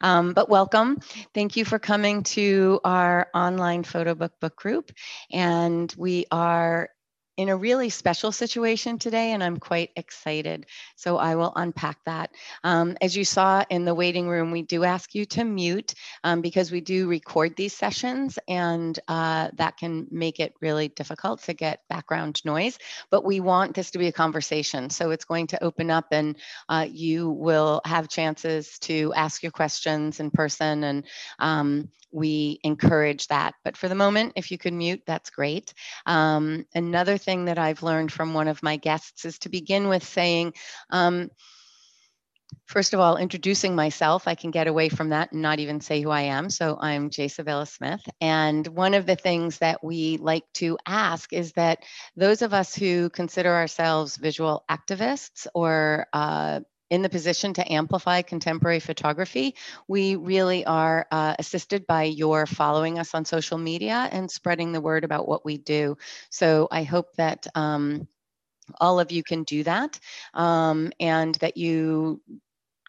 Um, but welcome. Thank you for coming to our online photo book book group. And we are in a really special situation today, and I'm quite excited. So I will unpack that. Um, as you saw in the waiting room, we do ask you to mute um, because we do record these sessions, and uh, that can make it really difficult to get background noise. But we want this to be a conversation. So it's going to open up, and uh, you will have chances to ask your questions in person, and um, we encourage that. But for the moment, if you could mute, that's great. Um, another thing that I've learned from one of my guests is to begin with saying, um, First of all, introducing myself, I can get away from that and not even say who I am. So I'm Jay Smith. And one of the things that we like to ask is that those of us who consider ourselves visual activists or uh, in the position to amplify contemporary photography, we really are uh, assisted by your following us on social media and spreading the word about what we do. So I hope that um, all of you can do that um, and that you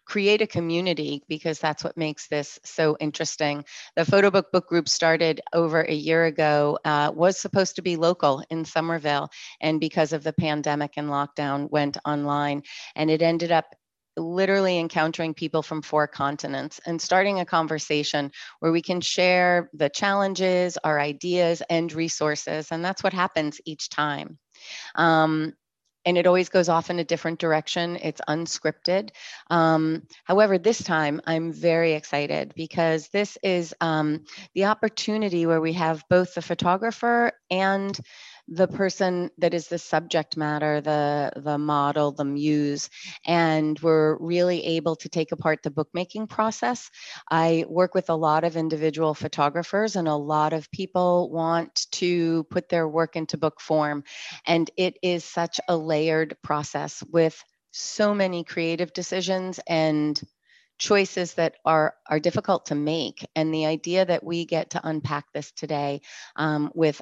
create a community because that's what makes this so interesting. The photo book book group started over a year ago, uh, was supposed to be local in Somerville, and because of the pandemic and lockdown, went online. And it ended up literally encountering people from four continents and starting a conversation where we can share the challenges, our ideas, and resources. And that's what happens each time. Um, and it always goes off in a different direction. It's unscripted. Um, however, this time I'm very excited because this is um, the opportunity where we have both the photographer and the person that is the subject matter, the the model, the muse, and we're really able to take apart the bookmaking process. I work with a lot of individual photographers, and a lot of people want to put their work into book form, and it is such a layered process with so many creative decisions and choices that are are difficult to make and the idea that we get to unpack this today um, with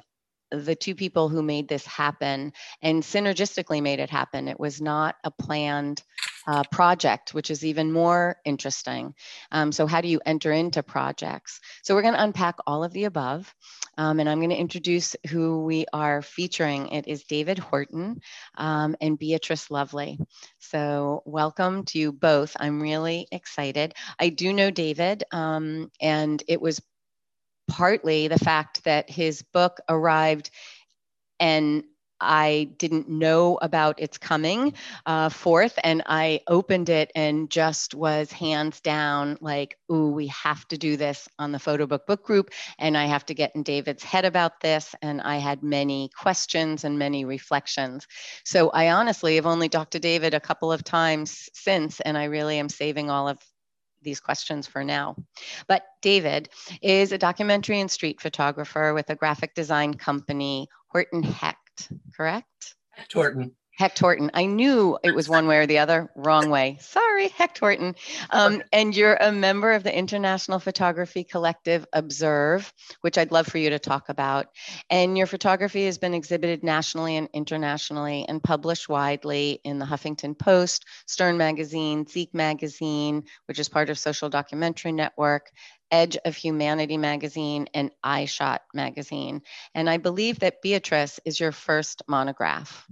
the two people who made this happen and synergistically made it happen. It was not a planned uh, project, which is even more interesting. Um, so, how do you enter into projects? So, we're going to unpack all of the above, um, and I'm going to introduce who we are featuring. It is David Horton um, and Beatrice Lovely. So, welcome to you both. I'm really excited. I do know David, um, and it was partly the fact that his book arrived and I didn't know about its coming uh, forth, and I opened it and just was hands down like, "Ooh, we have to do this on the photo book book group, and I have to get in David's head about this." And I had many questions and many reflections. So I honestly have only talked to David a couple of times since, and I really am saving all of these questions for now. But David is a documentary and street photographer with a graphic design company, Horton Hecht, correct? Horton. Hecht Horton. I knew it was one way or the other. Wrong way. Sorry, Hecht Horton. Um, and you're a member of the International Photography Collective Observe, which I'd love for you to talk about. And your photography has been exhibited nationally and internationally and published widely in the Huffington Post, Stern Magazine, Zeke Magazine, which is part of Social Documentary Network, Edge of Humanity magazine, and iShot magazine. And I believe that Beatrice is your first monograph.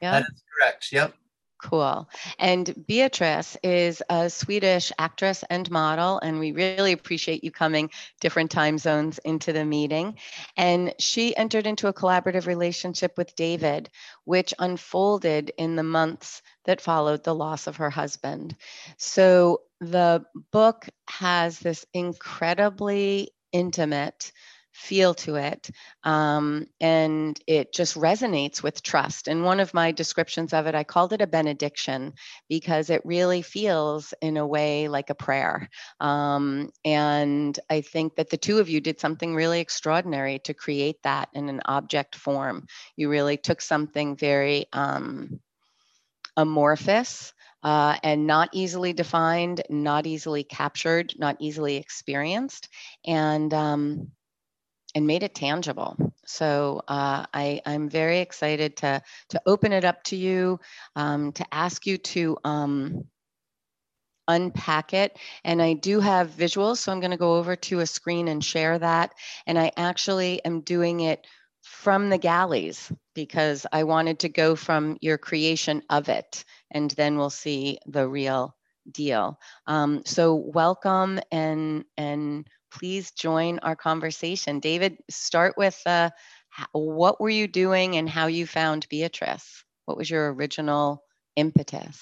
Yeah. That is correct. Yep. Cool. And Beatrice is a Swedish actress and model, and we really appreciate you coming different time zones into the meeting. And she entered into a collaborative relationship with David, which unfolded in the months that followed the loss of her husband. So the book has this incredibly intimate feel to it. Um, and it just resonates with trust. And one of my descriptions of it, I called it a benediction because it really feels in a way like a prayer. Um, and I think that the two of you did something really extraordinary to create that in an object form. You really took something very um, amorphous. Uh, and not easily defined, not easily captured, not easily experienced, and um, and made it tangible. So uh, I, I'm very excited to, to open it up to you, um, to ask you to um, unpack it. And I do have visuals, so I'm going to go over to a screen and share that. And I actually am doing it from the galleys because I wanted to go from your creation of it, and then we'll see the real deal. Um, so welcome and and please join our conversation. David, start with uh, what were you doing and how you found Beatrice? What was your original impetus?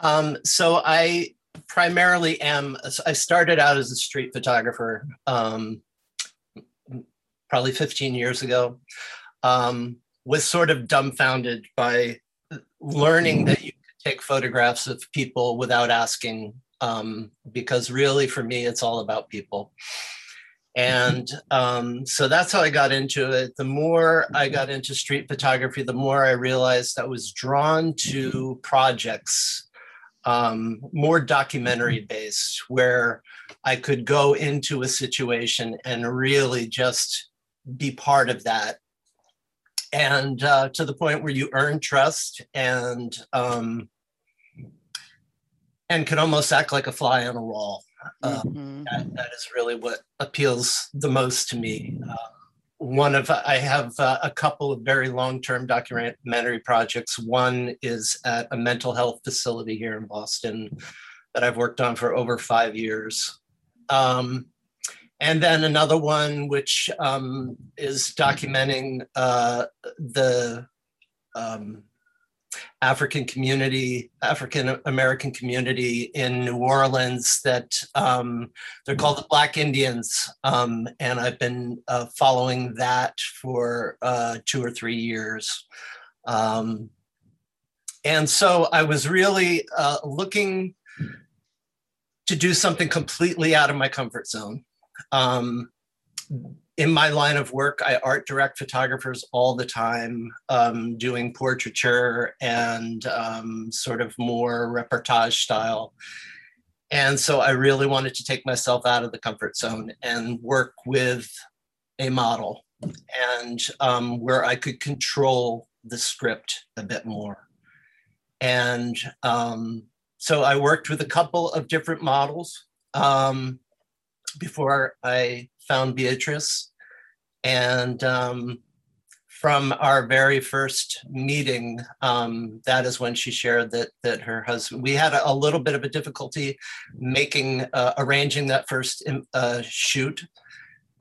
Um, so I primarily am, I started out as a street photographer um, probably 15 years ago, um, was sort of dumbfounded by learning that you could take photographs of people without asking, um, because really for me, it's all about people. And um, so that's how I got into it. The more I got into street photography, the more I realized I was drawn to projects, um, more documentary based, where I could go into a situation and really just be part of that. And uh, to the point where you earn trust and um, and can almost act like a fly on a wall. Uh, mm-hmm. that, that is really what appeals the most to me. Uh, one of I have uh, a couple of very long-term documentary projects. One is at a mental health facility here in Boston that I've worked on for over five years. Um, and then another one which um, is documenting uh, the um, African community, African American community in New Orleans that um, they're called the Black Indians. Um, and I've been uh, following that for uh, two or three years. Um, and so I was really uh, looking to do something completely out of my comfort zone. In my line of work, I art direct photographers all the time, um, doing portraiture and um, sort of more reportage style. And so I really wanted to take myself out of the comfort zone and work with a model and um, where I could control the script a bit more. And um, so I worked with a couple of different models um, before I found Beatrice. And um, from our very first meeting, um, that is when she shared that that her husband. We had a, a little bit of a difficulty making uh, arranging that first uh, shoot,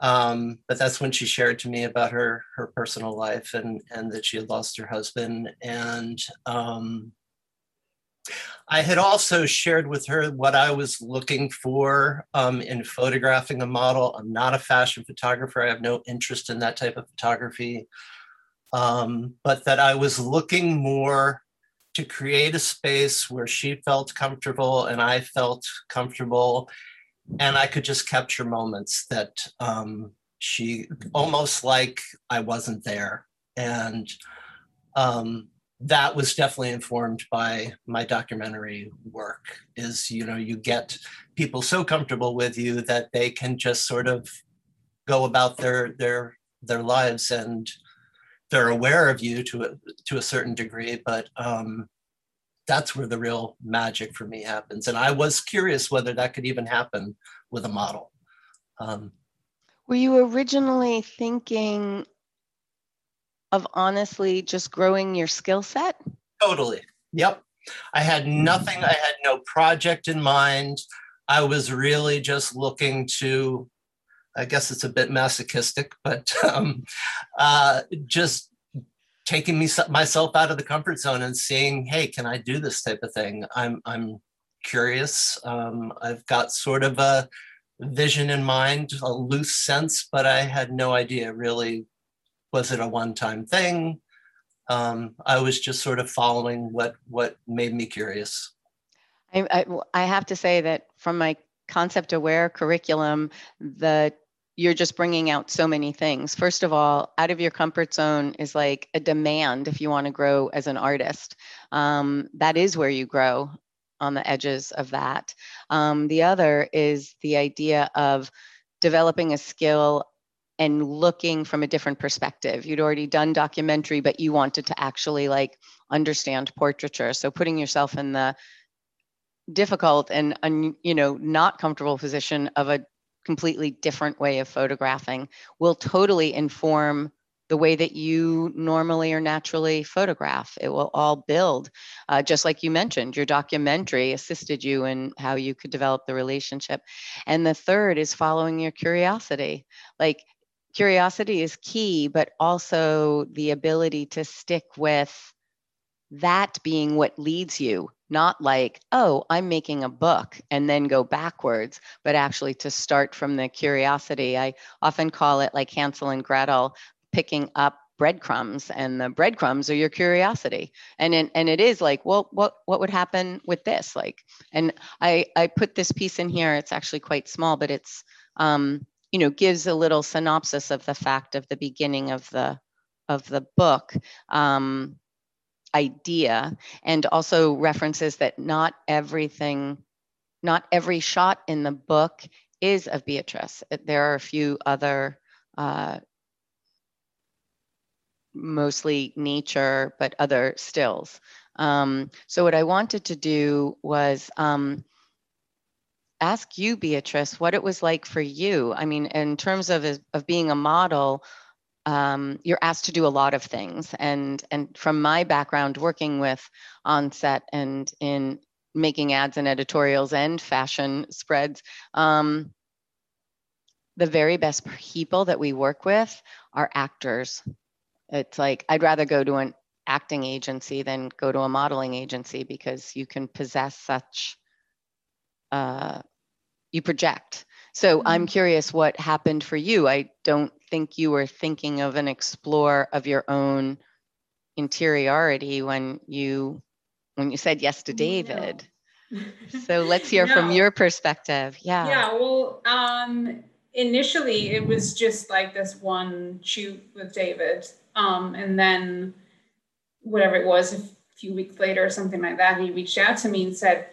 um, but that's when she shared to me about her her personal life and and that she had lost her husband and um, I had also shared with her what I was looking for um, in photographing a model. I'm not a fashion photographer. I have no interest in that type of photography. Um, but that I was looking more to create a space where she felt comfortable and I felt comfortable. And I could just capture moments that um, she almost like I wasn't there. And um, that was definitely informed by my documentary work is you know you get people so comfortable with you that they can just sort of go about their their their lives and they're aware of you to a to a certain degree but um that's where the real magic for me happens. And i was curious whether that could even happen with a model. Um, were you originally thinking of honestly just growing your skill set? Totally. Yep. I had nothing, I had no project in mind. I was really just looking to, I guess it's a bit masochistic, but um, uh, just taking me myself out of the comfort zone and seeing, hey, can I do this type of thing? I'm I'm curious. Um, I've got sort of a vision in mind, a loose sense, but I had no idea really was it a one-time thing? Um, I was just sort of following what what made me curious. I, I, I have to say that from my concept aware curriculum, the you're just bringing out so many things. First of all, out of your comfort zone is like a demand if you want to grow as an artist. Um, that is where you grow on the edges of that. Um, the other is the idea of developing a skill and looking from a different perspective. You'd already done documentary, but you wanted to actually like understand portraiture. So putting yourself in the difficult and, and you know not comfortable position of a completely different way of photographing will totally inform the way that you normally or naturally photograph. It will all build, uh, just like you mentioned, your documentary assisted you in how you could develop the relationship. And the third is following your curiosity. Like curiosity is key, but also the ability to stick with that being what leads you not like, oh, I'm making a book and then go backwards, but actually to start from the curiosity. I often call it like Hansel and Gretel picking up breadcrumbs and the breadcrumbs are your curiosity and in, and it is like well what what would happen with this like and i i put this piece in here it's actually quite small but it's um you know gives a little synopsis of the fact of the beginning of the of the book um idea and also references that not everything, not every shot in the book is of Beatrice. There are a few other, uh, mostly nature, but other stills. Um, so what I wanted to do was um, ask you, Beatrice, what it was like for you. I mean, in terms of, of being a model, um, you're asked to do a lot of things. And, and from my background working with onset and in making ads and editorials and fashion spreads, um, the very best people that we work with are actors. It's like, I'd rather go to an acting agency than go to a modeling agency because you can possess such, uh, you project. So I'm mm-hmm. curious what happened for you. I don't think you were thinking of an explore of your own interiority when you when you said yes to David. No. so let's hear no. from your perspective. Yeah. Yeah, well, um initially it was just like this one shoot with David. Um and then whatever it was a few weeks later or something like that, he reached out to me and said,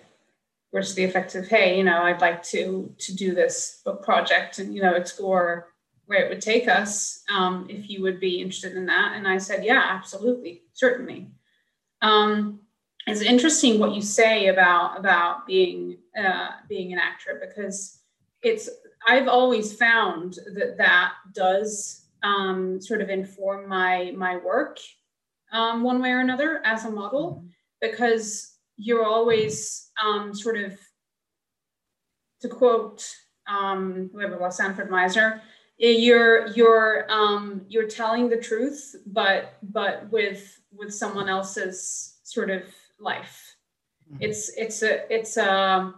where's the effect of, hey, you know, I'd like to to do this book project and you know explore where it would take us um, if you would be interested in that. And I said, yeah, absolutely, certainly. Um, it's interesting what you say about about being uh, being an actor because it's I've always found that that does um, sort of inform my my work um, one way or another as a model mm-hmm. because you're always um, sort of to quote um, whoever was Sanford Meisner, you're you're um, you're telling the truth, but but with with someone else's sort of life. Mm-hmm. It's it's a it's a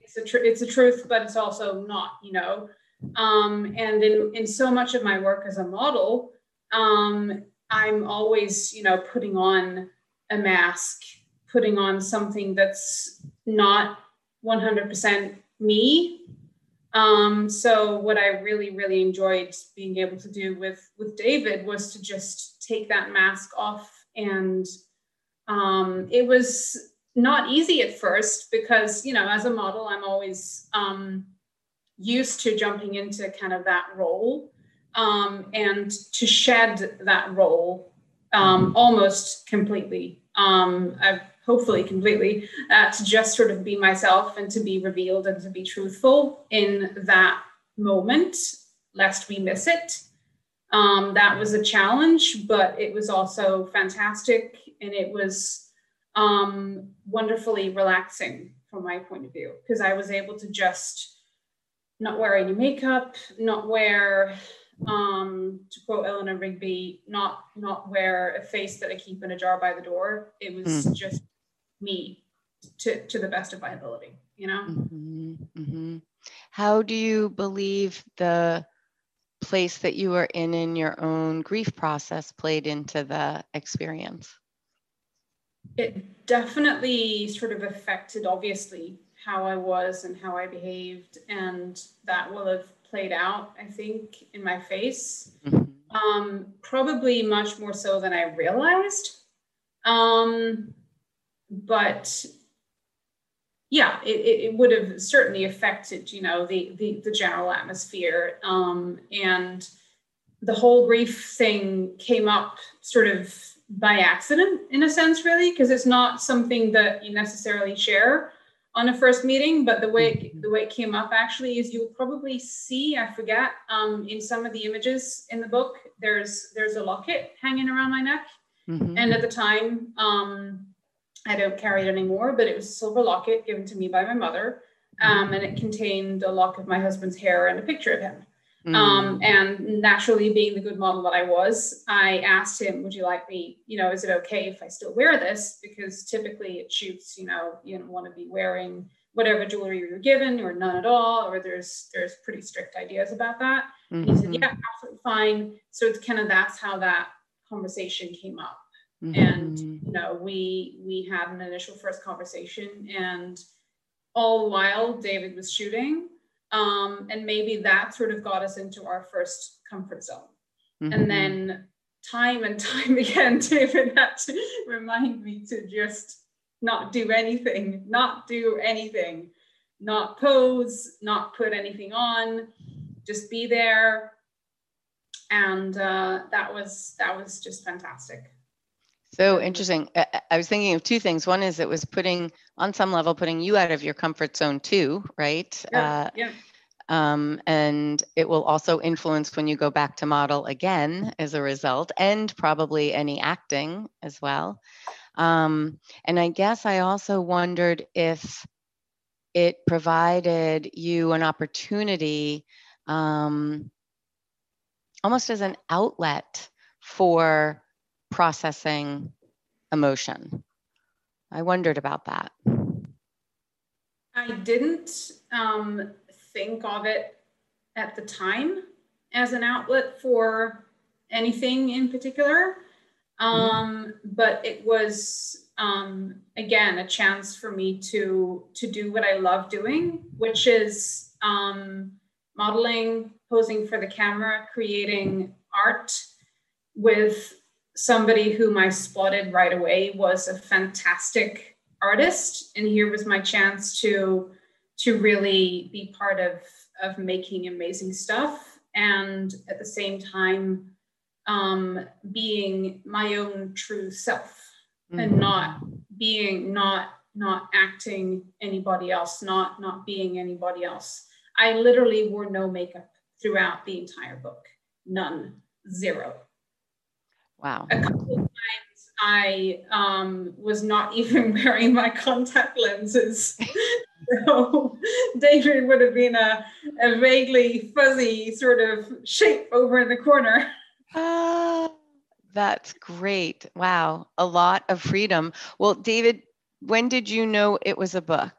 it's a tr- it's a truth, but it's also not. You know, um, and in in so much of my work as a model, um, I'm always you know putting on a mask, putting on something that's not 100% me um, so what I really, really enjoyed being able to do with with David was to just take that mask off, and um, it was not easy at first because you know as a model I'm always um, used to jumping into kind of that role, um, and to shed that role um, almost completely. Um, I've hopefully completely, uh, to just sort of be myself and to be revealed and to be truthful in that moment, lest we miss it. Um, that was a challenge, but it was also fantastic and it was um, wonderfully relaxing from my point of view because I was able to just not wear any makeup, not wear um, to quote Eleanor Rigby, not not wear a face that I keep in a jar by the door. It was mm. just me to to the best of my ability you know mm-hmm, mm-hmm. how do you believe the place that you were in in your own grief process played into the experience it definitely sort of affected obviously how i was and how i behaved and that will have played out i think in my face mm-hmm. um, probably much more so than i realized um, but yeah, it, it would have certainly affected, you know, the the, the general atmosphere. Um, and the whole grief thing came up sort of by accident in a sense, really, because it's not something that you necessarily share on a first meeting, but the way it, the way it came up actually is you'll probably see, I forget, um, in some of the images in the book, there's there's a locket hanging around my neck. Mm-hmm. And at the time, um, I don't carry it anymore, but it was a silver locket given to me by my mother. Um, and it contained a lock of my husband's hair and a picture of him. Mm. Um, and naturally, being the good model that I was, I asked him, "Would you like me? You know, is it okay if I still wear this? Because typically at shoots, you know, you don't want to be wearing whatever jewelry you're given, or none at all, or there's there's pretty strict ideas about that." Mm-hmm. He said, mm-hmm. "Yeah, absolutely fine." So it's kind of that's how that conversation came up, mm-hmm. and you know, we we had an initial first conversation, and all the while David was shooting um, and maybe that sort of got us into our first comfort zone. Mm-hmm. And then time and time again, David had to remind me to just not do anything, not do anything, not pose, not put anything on, just be there. And uh, that was that was just fantastic. So interesting. I was thinking of two things. One is it was putting, on some level, putting you out of your comfort zone too, right? Yeah. Uh, yeah. Um, and it will also influence when you go back to model again as a result, and probably any acting as well. Um, and I guess I also wondered if it provided you an opportunity um, almost as an outlet for processing emotion. I wondered about that. I didn't. Um, think of it at the time as an outlet for anything in particular. Um, but it was um, again a chance for me to to do what I love doing, which is um, modeling, posing for the camera, creating art with somebody whom I spotted right away was a fantastic artist, and here was my chance to to really be part of of making amazing stuff and at the same time um, being my own true self mm-hmm. and not being not not acting anybody else not not being anybody else. I literally wore no makeup throughout the entire book. None. Zero wow a couple of times i um, was not even wearing my contact lenses so David would have been a, a vaguely fuzzy sort of shape over in the corner. Ah, that's great. Wow. A lot of freedom. Well, David, when did you know it was a book?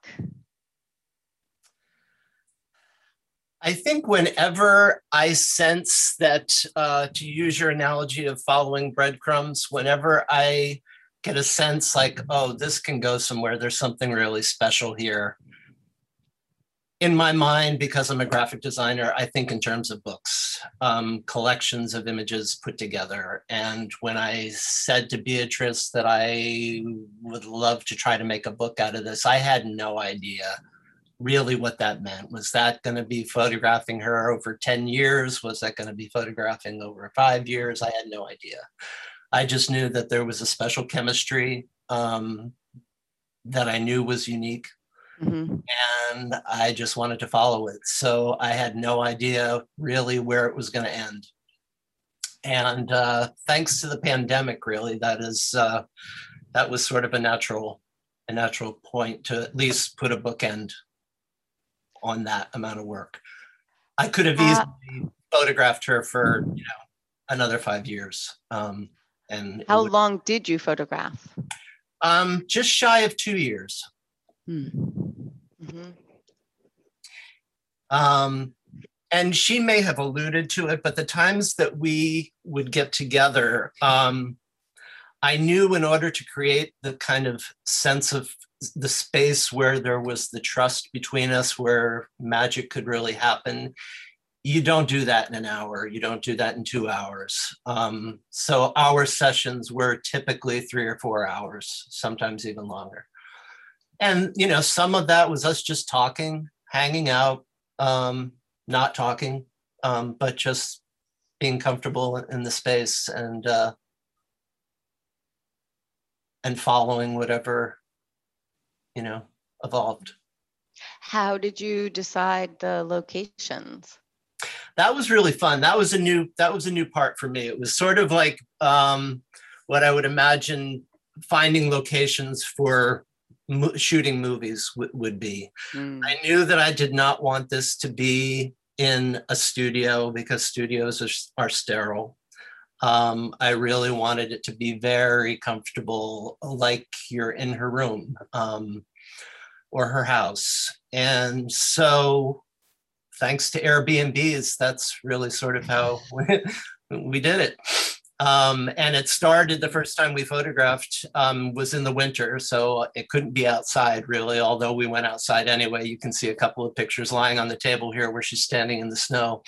I think whenever I sense that, uh, to use your analogy of following breadcrumbs, whenever I get a sense like, oh, this can go somewhere, there's something really special here, in my mind, because I'm a graphic designer, I think in terms of books, um, collections of images put together. And when I said to Beatrice that I would love to try to make a book out of this, I had no idea really what that meant. Was that going to be photographing her over 10 years? Was that going to be photographing over five years? I had no idea. I just knew that there was a special chemistry um, that I knew was unique Mm-hmm. And I just wanted to follow it. So I had no idea really where it was going to end. And uh, thanks to the pandemic, really, that is uh, that was sort of a natural a natural point to at least put a bookend on that amount of work. I could have uh, easily uh, photographed her for you know another five years. Um, and how would, long did you photograph? Um, just shy of two years. Hmm. Mm-hmm. Um, and she may have alluded to it, but the times that we would get together, um, I knew in order to create the kind of sense of the space where there was the trust between us, where magic could really happen, you don't do that in an hour. You don't do that in two hours. Um, so our sessions were typically three or four hours, sometimes even longer and you know some of that was us just talking hanging out um, not talking um, but just being comfortable in the space and uh, and following whatever you know evolved How did you decide the locations? That was really fun. That was a new that was a new part for me. It was sort of like um, what I would imagine finding locations for mo- shooting movies w- would be. Mm. I knew that I did not want this to be in a studio because studios are, are sterile. Um, I really wanted it to be very comfortable, like you're in her room um, or her house. And so, thanks to Airbnbs, that's really sort of how we, did it. Um, and it started the first time we photographed um, was in the winter, so it couldn't be outside really. Although we went outside anyway, you can see a couple of pictures lying on the table here where she's standing in the snow.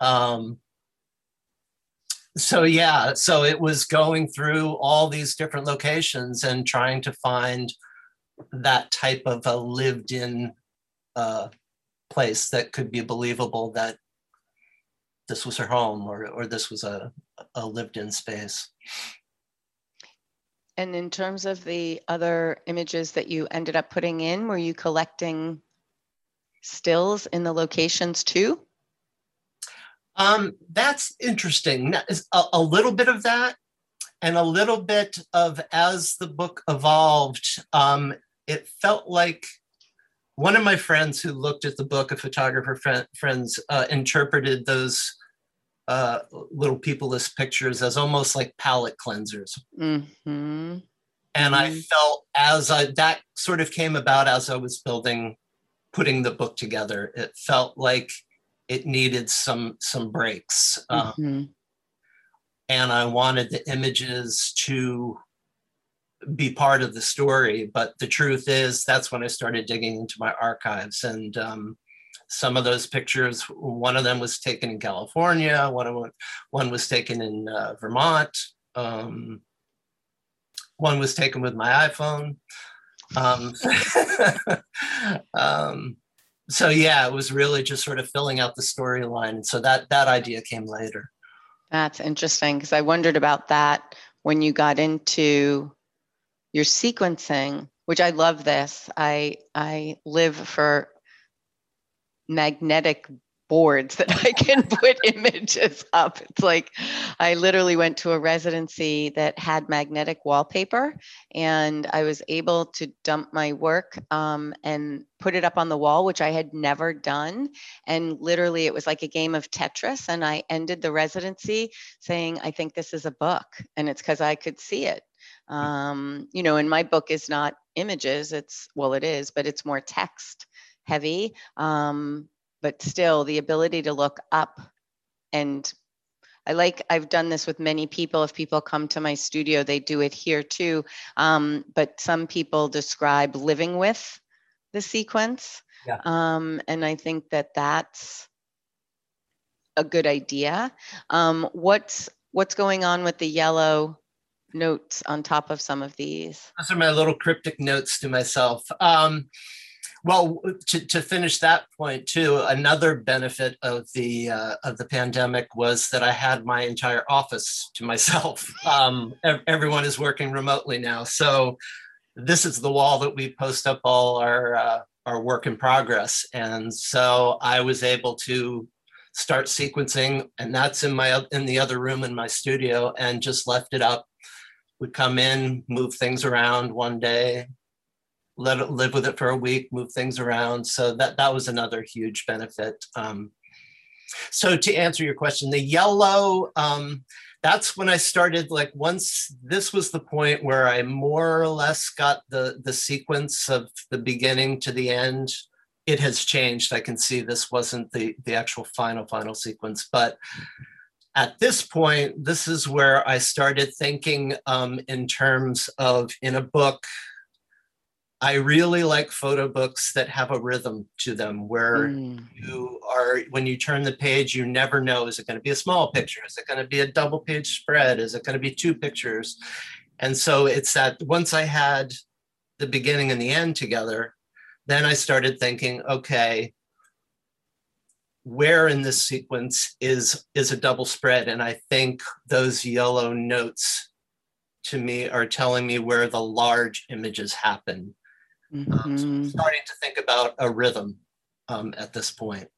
Um, so yeah, so it was going through all these different locations and trying to find that type of a lived-in uh, place that could be believable that this was her home or, or this was a, a lived in space. And in terms of the other images that you ended up putting in, were you collecting stills in the locations too? Um, that's interesting. A, a little bit of that, and a little bit of as the book evolved, um, it felt like one of my friends who looked at the book, a photographer friend, friends, uh, interpreted those uh, little peopleless pictures as almost like palette cleansers. Mm-hmm. And I mm-hmm. felt as I that sort of came about as I was building, putting the book together. It felt like it needed some some breaks, um, mm-hmm. and I wanted the images to be part of the story. But the truth is, that's when I started digging into my archives, and um, some of those pictures, one of them was taken in California, one of one was taken in uh, Vermont, um, one was taken with my iPhone. Um, um, so yeah, it was really just sort of filling out the storyline, and so that that idea came later. That's interesting because I wondered about that when you got into your sequencing, which I love this. I I live for magnetic boards that I can put images up. It's like I literally went to a residency that had magnetic wallpaper, and I was able to dump my work um, and put it up on the wall, which I had never done. And literally, it was like a game of Tetris. And I ended the residency saying, I think this is a book. And it's because I could see it. Um, you know, and my book is not images, it's, well, it is, but it's more text heavy. Um, but still, the ability to look up and I like, I've done this with many people. If people come to my studio, they do it here too. Um, but some people describe living with the sequence. Yeah. Um, and I think that that's a good idea. Um, what's what's going on with the yellow notes on top of some of these? Those are my little cryptic notes to myself. Um, well, to, to finish that point too, another benefit of the uh, of the pandemic was that I had my entire office to myself. Um, everyone is working remotely now, so this is the wall that we post up all our uh, our work in progress, and so I was able to start sequencing, and that's in my in the other room in my studio, and just left it up. Would come in, move things around one day, let it live with it for a week, move things around. So that that was another huge benefit. Um, so to answer your question, the yellow, um, that's when I started. Like once this was the point where I more or less got the the sequence of the beginning to the end. It has changed. I can see this wasn't the the actual final final sequence, but at this point, this is where I started thinking um, in terms of in a book I really like photo books that have a rhythm to them where mm. you are, when you turn the page, you never know is it going to be a small picture? Is it going to be a double page spread? Is it going to be two pictures? And so it's that once I had the beginning and the end together, then I started thinking, okay, where in this sequence is is a double spread? And I think those yellow notes to me are telling me where the large images happen Um, so I'm Mhm. starting to think about a rhythm um, at this point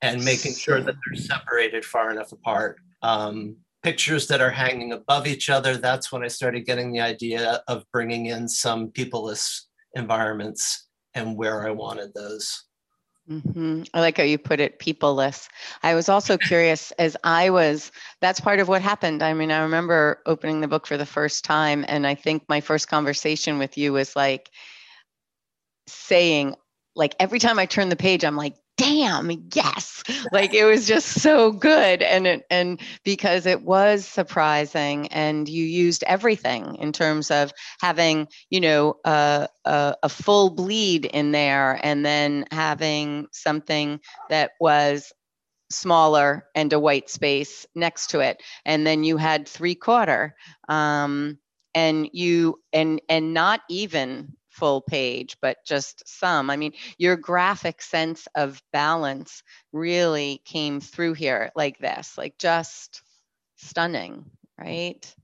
and making sure that they're separated far enough apart. Um, pictures that are hanging above each other, that's when I started getting the idea of bringing in some peopleless environments and where I wanted those. Mhm. I like how you put it, peopleless. I was also curious as I was, that's part of what happened. I mean, I remember opening the book for the first time, and I think my first conversation with you was like saying, like, every time I turn the page, I'm like, damn, yes. Like it was just so good. And it, and because it was surprising and you used everything in terms of having, you know, a, a, a full bleed in there and then having something that was smaller and a white space next to it and then you had three quarter um, and you and and not even full page but just some. I mean your graphic sense of balance really came through here like this like just stunning right?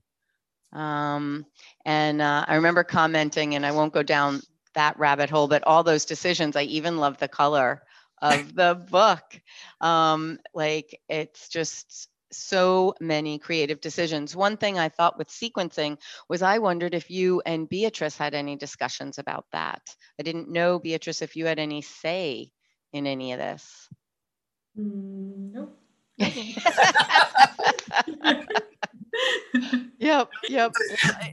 Um, and uh, i remember commenting and i won't go down that rabbit hole but all those decisions i even love the color of the book. Um, like it's just so many creative decisions. One thing I thought with sequencing was I wondered if you and Beatrice had any discussions about that. I didn't know, Beatrice, if you had any say in any of this. Mm, nope. yep, yep.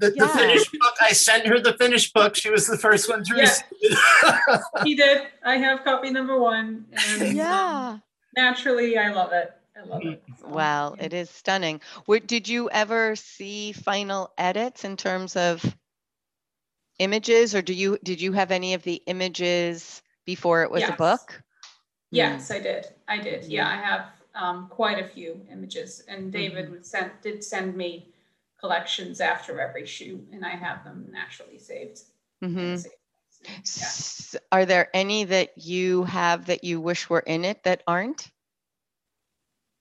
The, the Yeah. finished book, I sent her the finished book. She was the first one to Yeah. receive it. he did. I have copy number one, and um, Yeah. naturally, I love it. I love it. So, Well, it is stunning. What, did you ever see final edits in terms of images, or do you did you have any of the images before it was a book? Yes, I did. I did. Yeah, Mm-hmm. I have um, quite a few images, and David would send did send me collections after every shoot, and I have them naturally saved. in hmm the. Yeah. Are there any that you have that you wish were in it that aren't?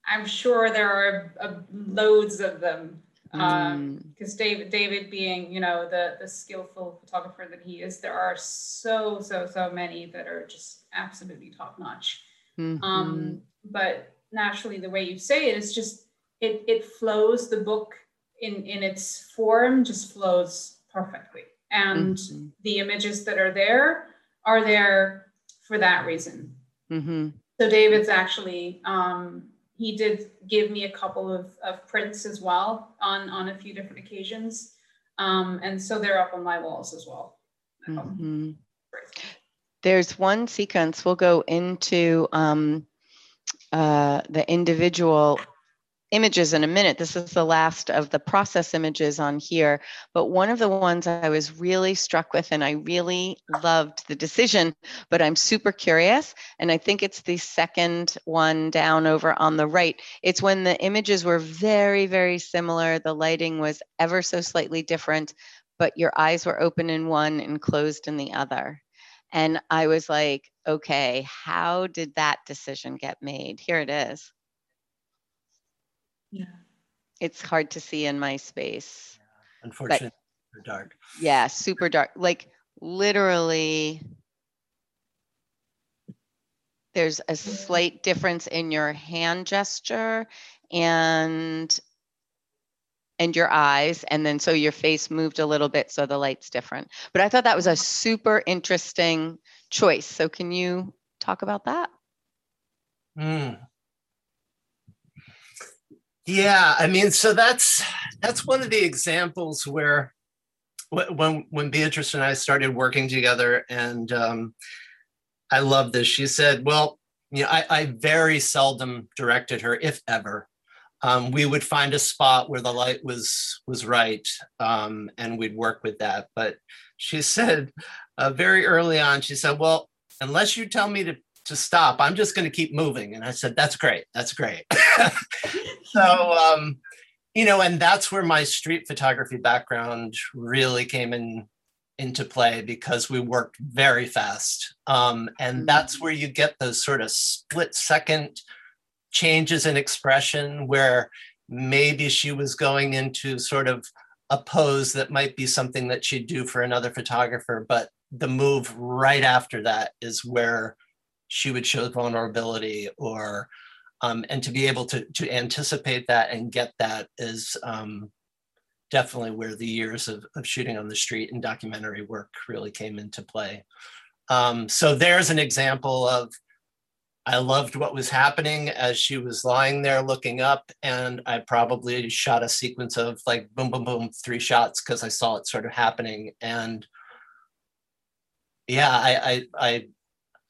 I'm sure there are uh, loads of them. Um, Mm, because David, David being, you know, the the skillful photographer that he is, there are so so so many that are just absolutely top notch. mhm. Um, but naturally, the way you say it is just it it flows. The book in in its form just flows perfectly, and Mhm. the images that are there are there for that reason. Mhm. So David's actually um, he did give me a couple of, of prints as well on on a few different occasions, um, and so they're up on my walls as well. home. Mhm. There's one sequence, we'll go into um, uh, the individual images in a minute. This is the last of the process images on here, but one of the ones I was really struck with and I really loved the decision, but I'm super curious. And I think it's the second one down over on the right. It's when the images were very, very similar. The lighting was ever so slightly different, but your eyes were open in one and closed in the other. And I was like, okay, how did that decision get made? Here it is. Yeah. It's hard to see in my space. Unfortunately, they're dark. Yeah, super dark. Like literally, there's a slight difference in your hand gesture and and your eyes and then so your face moved a little bit so the light's different but i thought that was a super interesting choice so can you talk about that Hmm. Yeah, I mean, so that's that's one of the examples where when when Beatrice and I started working together, and um, I love this. She said, "Well, you know, I, I very seldom directed her, if ever. Um, we would find a spot where the light was was right, um, and we'd work with that. But she said uh, very early on, she said, "Well, unless you tell me to to stop, I'm just going to keep moving." And I said, "That's great. That's great." so um, you know, and that's where my street photography background really came in into play because we worked very fast. Um, and that's where you get those sort of split second changes in expression where maybe she was going into sort of a pose that might be something that she'd do for another photographer, but the move right after that is where she would show vulnerability or um, and to be able to to anticipate that and get that is um, definitely where the years of, of shooting on the street and documentary work really came into play. Um, so there's an example of I loved what was happening as she was lying there looking up, and I probably shot a sequence of like boom, boom, boom, three shots because I saw it sort of happening. And yeah, I I I,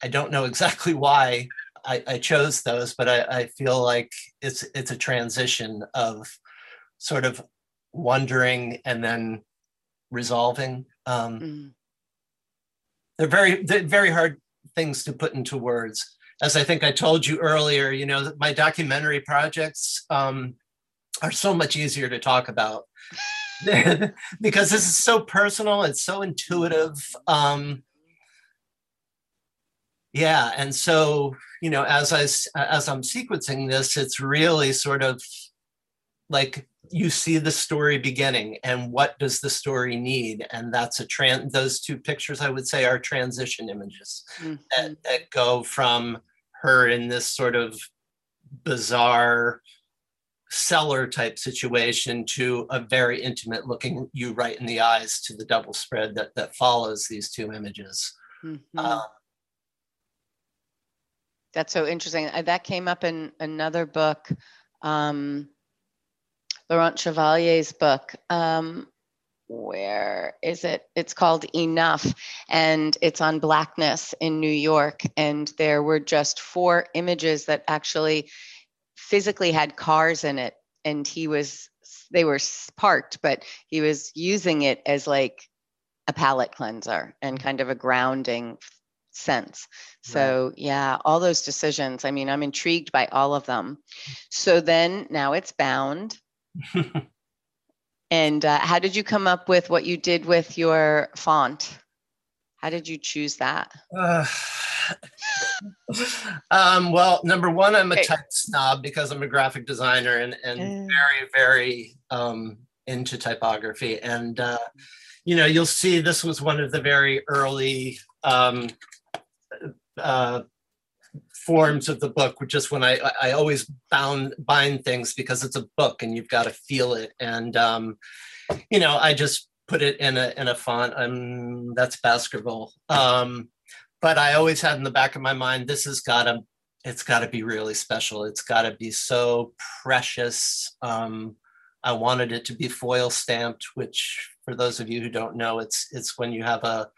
I don't know exactly why I, I chose those, but I, I feel like it's it's a transition of sort of wondering and then resolving. Um, mm. They're very they're very hard things to put into words as I think I told you earlier, you know, my documentary projects um, are so much easier to talk about because this is so personal. It's so intuitive. Um, yeah, and so you know, as I as I'm sequencing this, it's really sort of like you see the story beginning and what does the story need and that's a trans those two pictures i would say are transition images mm-hmm. that, that go from her in this sort of bizarre cellar type situation to a very intimate looking you right in the eyes to the double spread that that follows these two images mm-hmm. uh, that's so interesting that came up in another book um, Laurent Chevalier's book. Um, where is it? It's called Enough, and it's on blackness in New York. And there were just four images that actually physically had cars in it, and he was they were parked, but he was using it as like a palate cleanser and kind of a grounding sense. So, right. yeah, all those decisions. I mean, I'm intrigued by all of them. So then now it's bound. and uh, how did you come up with what you did with your font? How did you choose that? Uh, um, well, number one, I'm a type snob because I'm a graphic designer and, and mm. very, very um, into typography. And, uh, you know, you'll see this was one of the very early um, uh, forms of the book, which is when I I always bound bind things because it's a book and you've got to feel it. And um, you know, I just put it in a in a font. Um, that's Baskerville. Um, but I always had in the back of my mind, this has got to it's got to be really special. It's got to be so precious. Um, I wanted it to be foil stamped, which for those of you who don't know, it's it's when you have a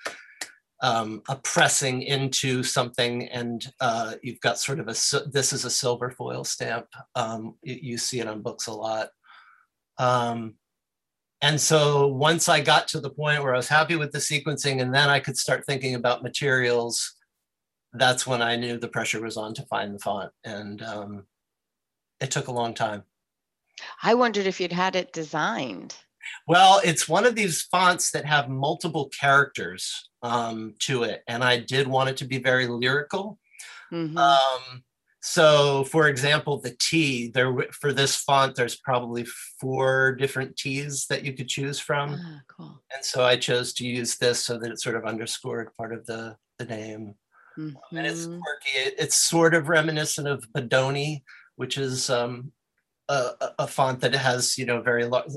um, a pressing into something and uh, you've got sort of a this is a silver foil stamp um, you, you, see it on books a lot. Um, and so once i got to the point where i was happy with the sequencing and then i could start thinking about materials that's when i knew the pressure was on to find the font. And um, it took a long time. I wondered if you'd had it designed well, it's one of these fonts that have multiple characters um, to it, and I did want it to be very lyrical. Mm-hmm. Um, so, for example, the T there for this font, there's probably four different T's that you could choose from, ah, cool. and so I chose to use this so that it sort of underscored part of the the name. Mm-hmm. And it's mm-hmm. quirky. It, it's sort of reminiscent of Bodoni, which is um, a, a, font that has you know very large,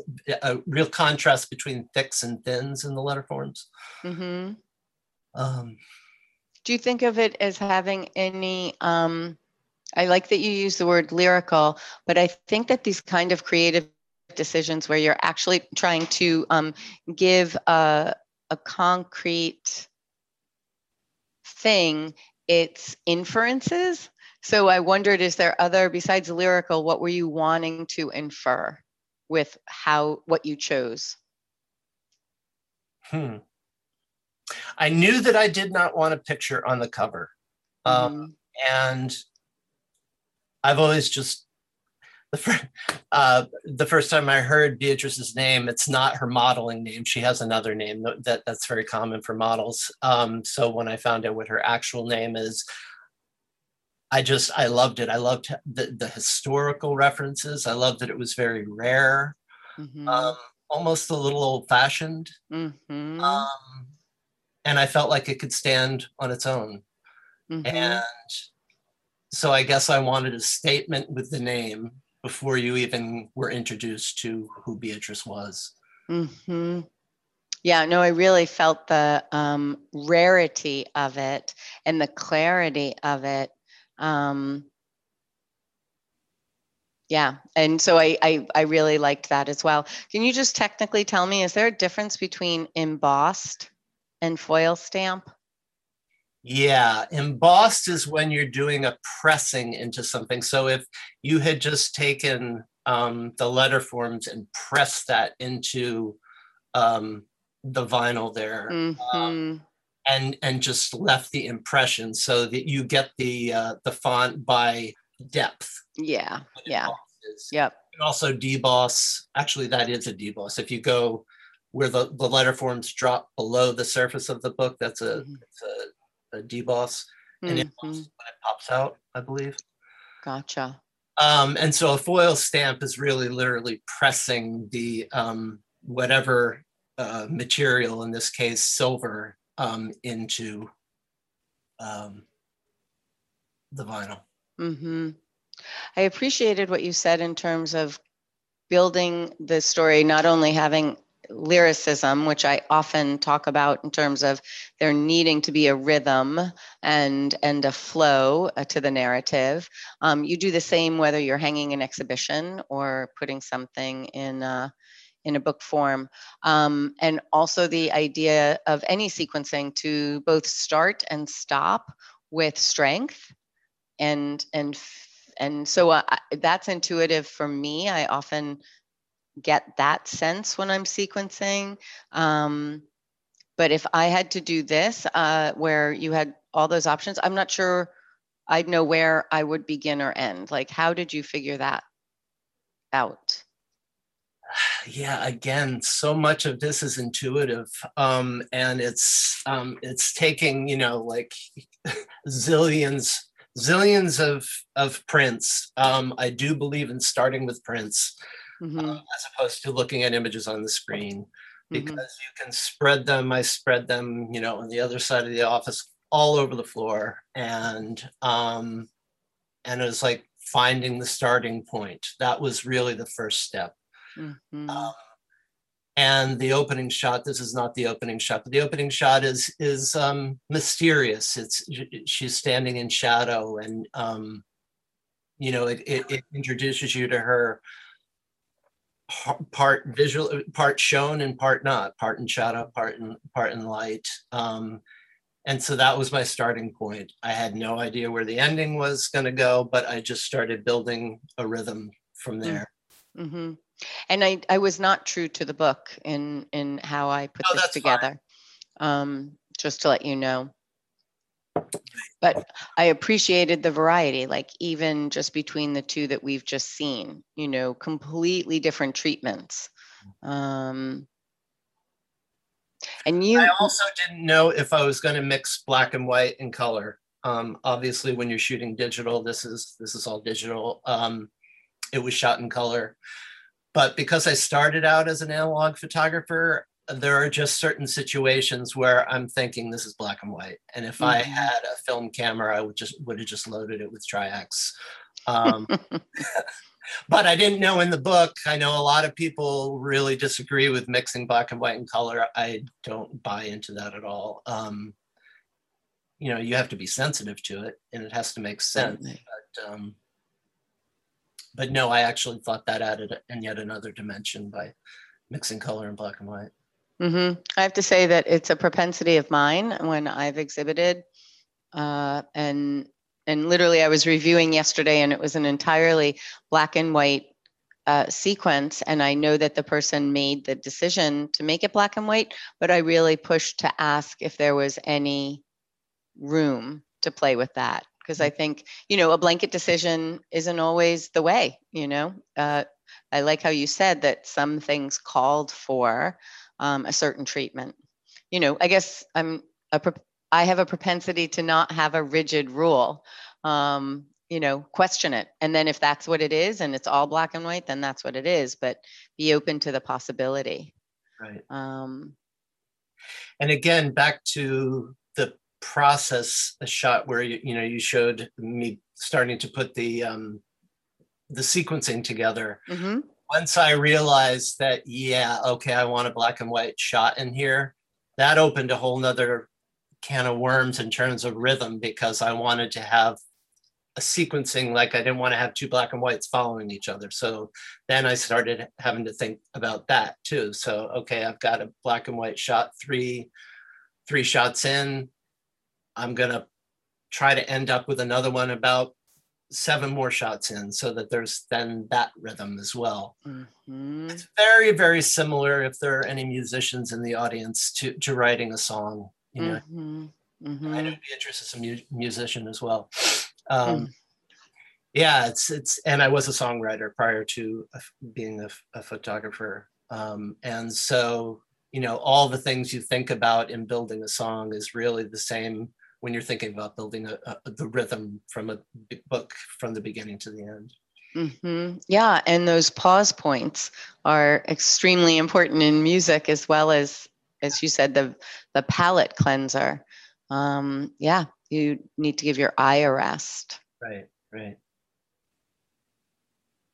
a real contrast between thicks and thins in the letter forms. Mm-hmm. Um, Do you think of it as having any? Um, I like that you use the word lyrical, but I think that these kind of creative decisions where you're actually trying to um, give a, a concrete thing its inferences so I wondered, is there other besides lyrical? What were you wanting to infer with how what you chose? Hmm. I knew that I did not want a picture on the cover, um, mm-hmm. and I've always just the first, uh, the first time I heard Beatrice's name, it's not her modeling name. She has another name that that's very common for models. Um, so when I found out what her actual name is, I just I loved it. I loved the the historical references. I loved that it was very rare, mm-hmm. um, almost a little old fashioned. Mm-hmm. Um, and I felt like it could stand on its own. Mhm. And so I guess I wanted a statement with the name before you even were introduced to who Beatrice was. hmm Yeah, no, I really felt the um, rarity of it and the clarity of it. Um, yeah, and so I, I I really liked that as well. Can you just technically tell me, is there a difference between embossed and foil stamp? Yeah, embossed is when you're doing a pressing into something. So if you had just taken um, the letter forms and pressed that into um, the vinyl there, hmm and and just left the impression so that you get the uh, the font by depth. Yeah, yeah. yep. Can also deboss. Actually, that is a deboss. If you go where the, the letter forms drop below the surface of the book, that's a, Mhm. it's a, a deboss. And it mhm, when it pops out, I believe. Gotcha. Um, and so a foil stamp is really literally pressing the um, whatever uh, material, in this case, silver, um, into um, the vinyl. Mm-hmm. I appreciated what you said in terms of building the story, not only having lyricism, which I often talk about in terms of there needing to be a rhythm and and a flow uh, to the narrative. Um, you do the same whether you're hanging an exhibition or putting something in a, in a book form, um, and also the idea of any sequencing to both start and stop with strength and and and so uh, that's intuitive for me. I often get that sense when i'm sequencing. Um, but if i had to do this uh, where you had all those options i'm not sure i'd know where i would begin or end. Like how did you figure that out yeah again so much of this is intuitive um and it's um it's taking you know like zillions zillions of of prints. Um i do believe in starting with prints um, as opposed to looking at images on the screen mhm, because you can spread them i spread them you know on the other side of the office all over the floor and um and it was like finding the starting point. That was really the first step mhm, um, and the opening shot this is not the opening shot but the opening shot is is um mysterious. It's she's standing in shadow and um you know it it, it introduces you to her part visual part shown and part not part in shadow part in part in light. Um and so that was my starting point. I had no idea where the ending was going to go but i just started building a rhythm from there. Mhm. And i i was not true to the book in in how i put No, this together um just to let you know but I appreciated the variety, like even just between the two that we've just seen, you know, completely different treatments. Um, and you, I also didn't know if I was going to mix black and white and color. Um, obviously, when you're shooting digital, this is this is all digital. Um, it was shot in color, but because I started out as an analog photographer, there are just certain situations where I'm thinking this is black and white, and if I Mhm. had a film camera, I would just would have just loaded it with Tri-X. Um, but I didn't know in the book. I know a lot of people really disagree with mixing black and white and color. I don't buy into that at all. Um, you know, you have to be sensitive to it, and it has to make sense. But, um, but no, I actually thought that added in yet another dimension by mixing color and black and white. hmm I have to say that it's a propensity of mine when I've exhibited, uh, and and literally I was reviewing yesterday, and it was an entirely black and white uh, sequence, and I know that the person made the decision to make it black and white, but I really pushed to ask if there was any room to play with that because I think you know a blanket decision isn't always the way. You know, uh, I like how you said that some things called for um, a certain treatment. You know, I guess I'm a I have a propensity to not have a rigid rule. Um, you know, question it, and then if that's what it is, and it's all black and white, then that's what it is. But be open to the possibility. Right. Um, And again, back to process, a shot where you, you know, you showed me starting to put the um, the sequencing together. Mm-hmm. Once I realized that, yeah, okay, I want a black and white shot in here, that opened a whole nother can of worms in terms of rhythm because I wanted to have a sequencing like I didn't want to have two black and whites following each other. So then I started having to think about that too. So okay, I've got a black and white shot three three shots in. I'm gonna try to end up with another one about seven more shots in so that there's then that rhythm as well. Mm-hmm. It's very, very similar if there are any musicians in the audience to, to writing a song. You know, mm-hmm. Mm-hmm. I know Beatrice is a mu- musician as well. Um, mm. Yeah, it's it's, and I was a songwriter prior to being a, a photographer, um, and so you know all the things you think about in building a song is really the same when you're thinking about building a, a, the rhythm from a book from the beginning to the end. Mm-hmm. Yeah, and those pause points are extremely important in music as well as, as you said, the the palate cleanser. Um, yeah, you need to give your eye a rest. Right, right.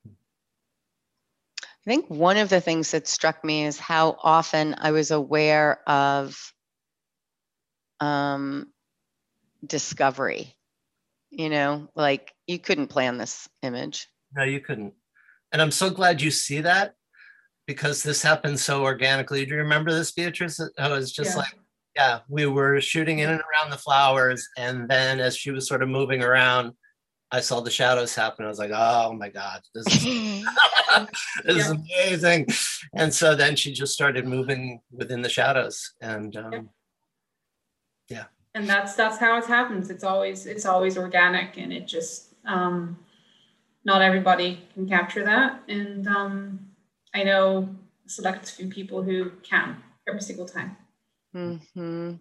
I think one of the things that struck me is how often I was aware of um, discovery. You know, like you couldn't plan this image. No, you couldn't. And I'm so glad you see that because this happened so organically. Do you remember this, Beatrice? I was just yeah. like, yeah, we were shooting in and around the flowers. And then as she was sort of moving around, I saw the shadows happen. I was like, oh my God, this is, this is amazing. And so then she just started moving within the shadows. And um, yeah and that's that's how it happens. It's always it's always organic and it just um not everybody can capture that. And um i know select few people who can every single time. Mm-hmm.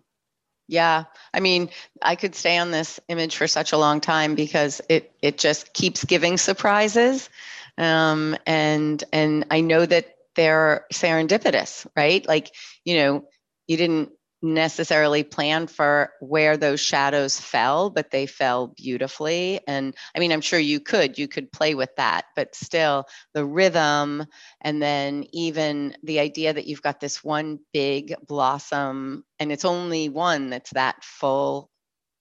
yeah. I mean i could stay on this image for such a long time because it it just keeps giving surprises. Um and and i know that they're serendipitous right? Like you know you didn't necessarily plan for where those shadows fell, but they fell beautifully. And I mean, I'm sure you could, you could play with that, but still the rhythm, and then even the idea that you've got this one big blossom and it's only one that's that full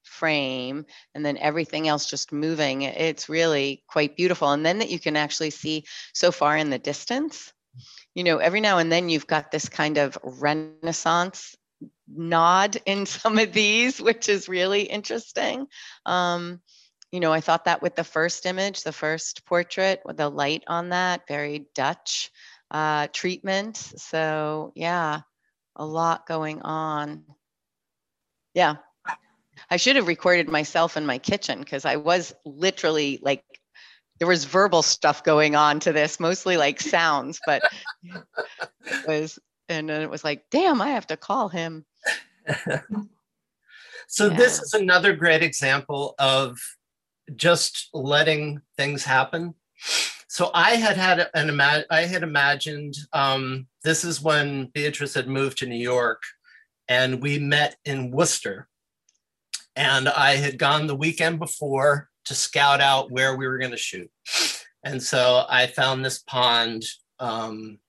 frame and then everything else just moving it's really quite beautiful and then that you can actually see so far in the distance you know every now and then you've got this kind of renaissance nod in some of these, which is really interesting. Um, you know, I thought that with the first image, the first portrait with the light on that, very Dutch uh, treatment. So, yeah, a lot going on. Yeah. I should have recorded myself in my kitchen because I was literally like, there was verbal stuff going on to this, mostly like sounds, but it was, and then it was like, damn, I have to call him. so yeah. this is another great example of just letting things happen. So I had had an ima- I had imagined um, this is when Beatrice had moved to New York, and we met in Worcester, and I had gone the weekend before to scout out where we were going to shoot, and so I found this pond, um,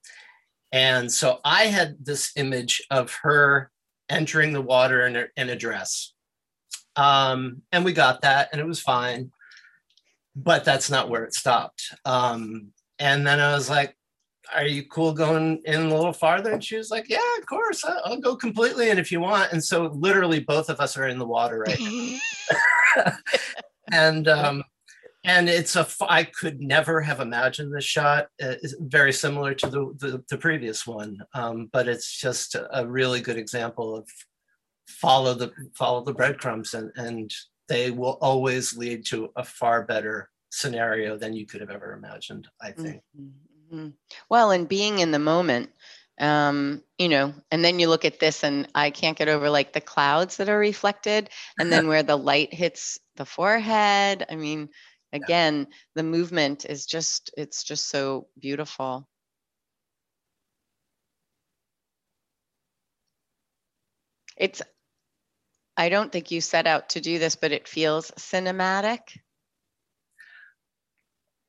and so I had this image of her entering the water in a, in a dress. Um, and we got that and it was fine. But that's not where it stopped. Um, and then I was like, are you cool going in a little farther? And she was like, yeah, of course, I'll go completely in if you want. And so literally both of us are in the water right now. and um, and it's a i could never have imagined this shot uh, it's very similar to the, the, the previous one um, but it's just a really good example of follow the follow the breadcrumbs and and they will always lead to a far better scenario than you could have ever imagined i think mm-hmm. well and being in the moment um, you know, and then you look at this and I can't get over like the clouds that are reflected and then where the light hits the forehead. I mean, again the movement is just it's just so beautiful It's, I don't think you set out to do this, but it feels cinematic.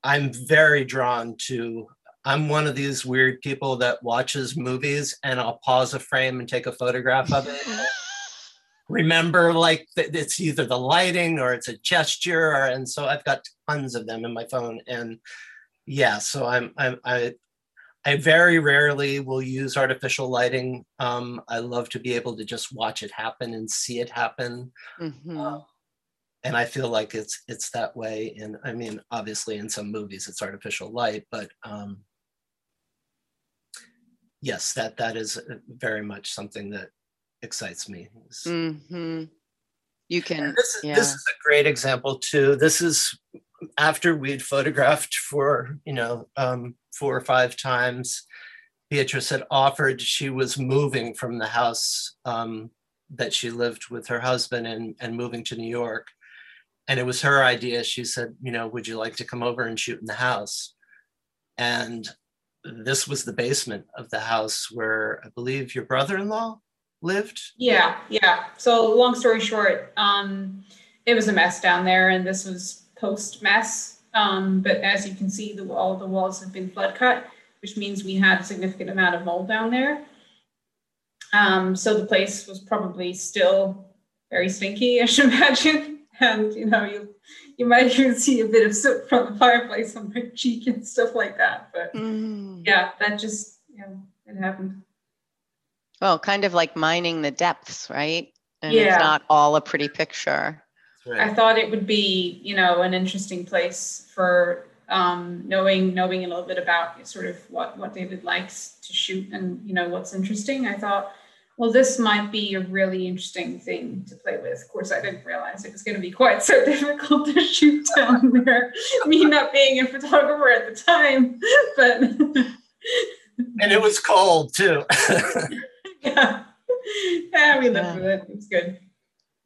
I'm very drawn to I'm one of these weird people that watches movies and I'll pause a frame and take a photograph of it. Remember, like it's either the lighting or it's a gesture, or, and so I've got tons of them in my phone. And yeah, so I'm, I'm I I very rarely will use artificial lighting. Um, I love to be able to just watch it happen and see it happen. Mm-hmm. Uh, and I feel like it's it's that way. And I mean, obviously, in some movies it's artificial light, but um, yes, that that is uh, very much something that excites me. Mm-hmm. You can. This is, yeah. this is a great example too. This is after we'd photographed for you know um, four or five times. Beatrice had offered she was moving from the house um, that she lived with her husband and, and moving to New York. And it was her idea. She said, you know, would you like to come over and shoot in the house? And this was the basement of the house where I believe your brother-in-law lived. Yeah, yeah. So long story short, um, it was a mess down there, and this was post mess. Um, but as you can see, the all the walls have been flood cut, which means we had a significant amount of mold down there. Um, so the place was probably still very stinky, I should imagine. And you know, you you might even see a bit of soot from the fireplace on my cheek and stuff like that. But mm. yeah, that just yeah, it happened. Well, kind of like mining the depths, right? And yeah. it's not all a pretty picture. Right. I thought it would be, you know, an interesting place for um, knowing knowing a little bit about sort of what what David likes to shoot and you know what's interesting. I thought well, this might be a really interesting thing to play with. Of course, I didn't realize it was going to be quite so difficult to shoot down there, me not being a photographer at the time, but. and it was cold too. yeah. Yeah, we lived yeah. with it. It was good.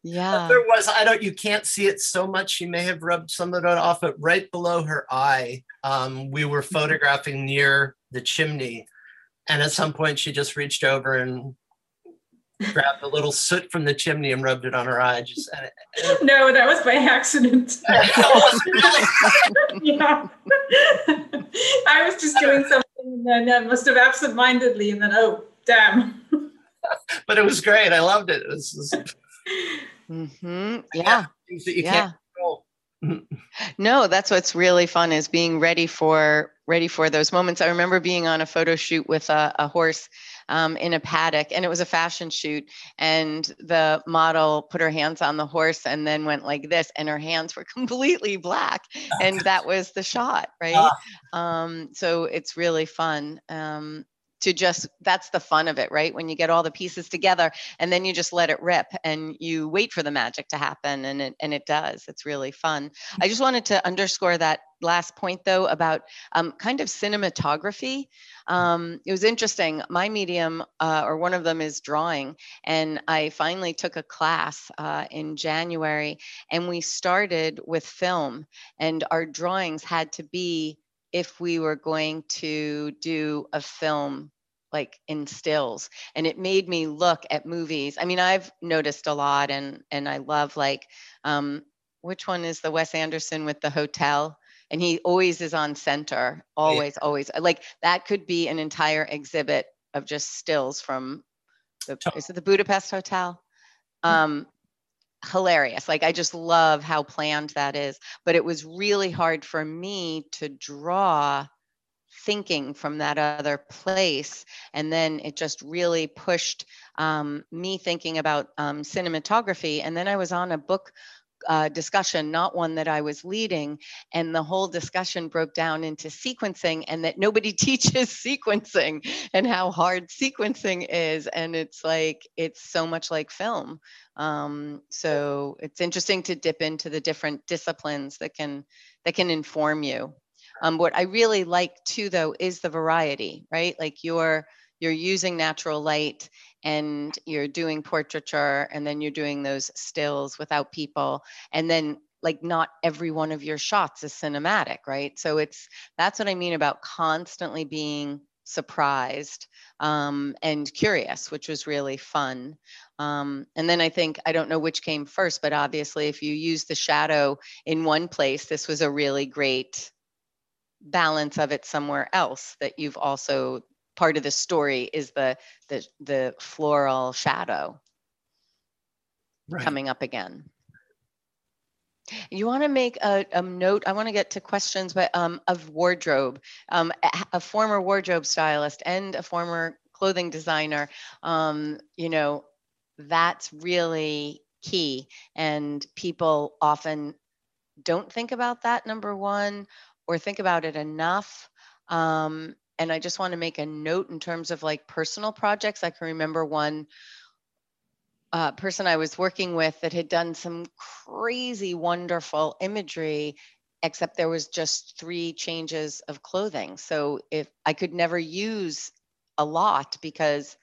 Yeah. But there was, I don't, you can't see it so much. She may have rubbed some of it off, but right below her eye, um, we were photographing near the chimney. And at some point, she just reached over and grabbed a little soot from the chimney and rubbed it on her eye. Just no, that was by accident. yeah, I was just doing something, and then I must have absent-mindedly, and then oh, damn. but it was great. I loved it. It was. was mm-hmm. Yeah. yeah. no, that's what's really fun is being ready for ready for those moments. I remember being on a photo shoot with a, a horse um, in a paddock and it was a fashion shoot and the model put her hands on the horse and then went like this and her hands were completely black and that was the shot right ah. um, so it's really fun um, to just that's the fun of it right? When you get all the pieces together and then you just let it rip and you wait for the magic to happen and it and it does. It's really fun. I just wanted to underscore that last point though about um, kind of cinematography. Um, it was interesting. My medium uh, or one of them is drawing and i finally took a class uh, in january and we started with film and our drawings had to be if we were going to do a film like instills and it made me look at movies i mean i've noticed a lot and and i love like um which one is the wes anderson with the hotel and he always is on center always yeah. always like that could be an entire exhibit of just stills from the is it the budapest hotel um hilarious. Like I just love how planned that is. But it was really hard for me to draw thinking from that other place. And then it just really pushed um, me thinking about um, cinematography. And then I was on a book uh, discussion, not one that I was leading. And the whole discussion broke down into sequencing and that nobody teaches sequencing and how hard sequencing is. And it's like, it's so much like film. Um, so it's interesting to dip into the different disciplines that can that can inform you. Um, what I really like too, though, is the variety, right? Like you're you're using natural light and you're doing portraiture and then you're doing those stills without people and then like not every one of your shots is cinematic right so it's that's what i mean about constantly being surprised um, and curious, which was really fun. Um, and then I think, I don't know which came first, but obviously, if you use the shadow in one place, this was a really great balance of it somewhere else that you've also part of the story is the the the floral shadow right. coming up again you want to make a, a, note i want to get to questions but um, of wardrobe um, a, a, former wardrobe stylist and a former clothing designer um, you know that's really key and people often don't think about that number one or think about it enough um, and I just want to make a note in terms of like personal projects. I can remember one uh, person I was working with that had done some crazy, wonderful imagery, except there was just three changes of clothing. So if I could never use a lot because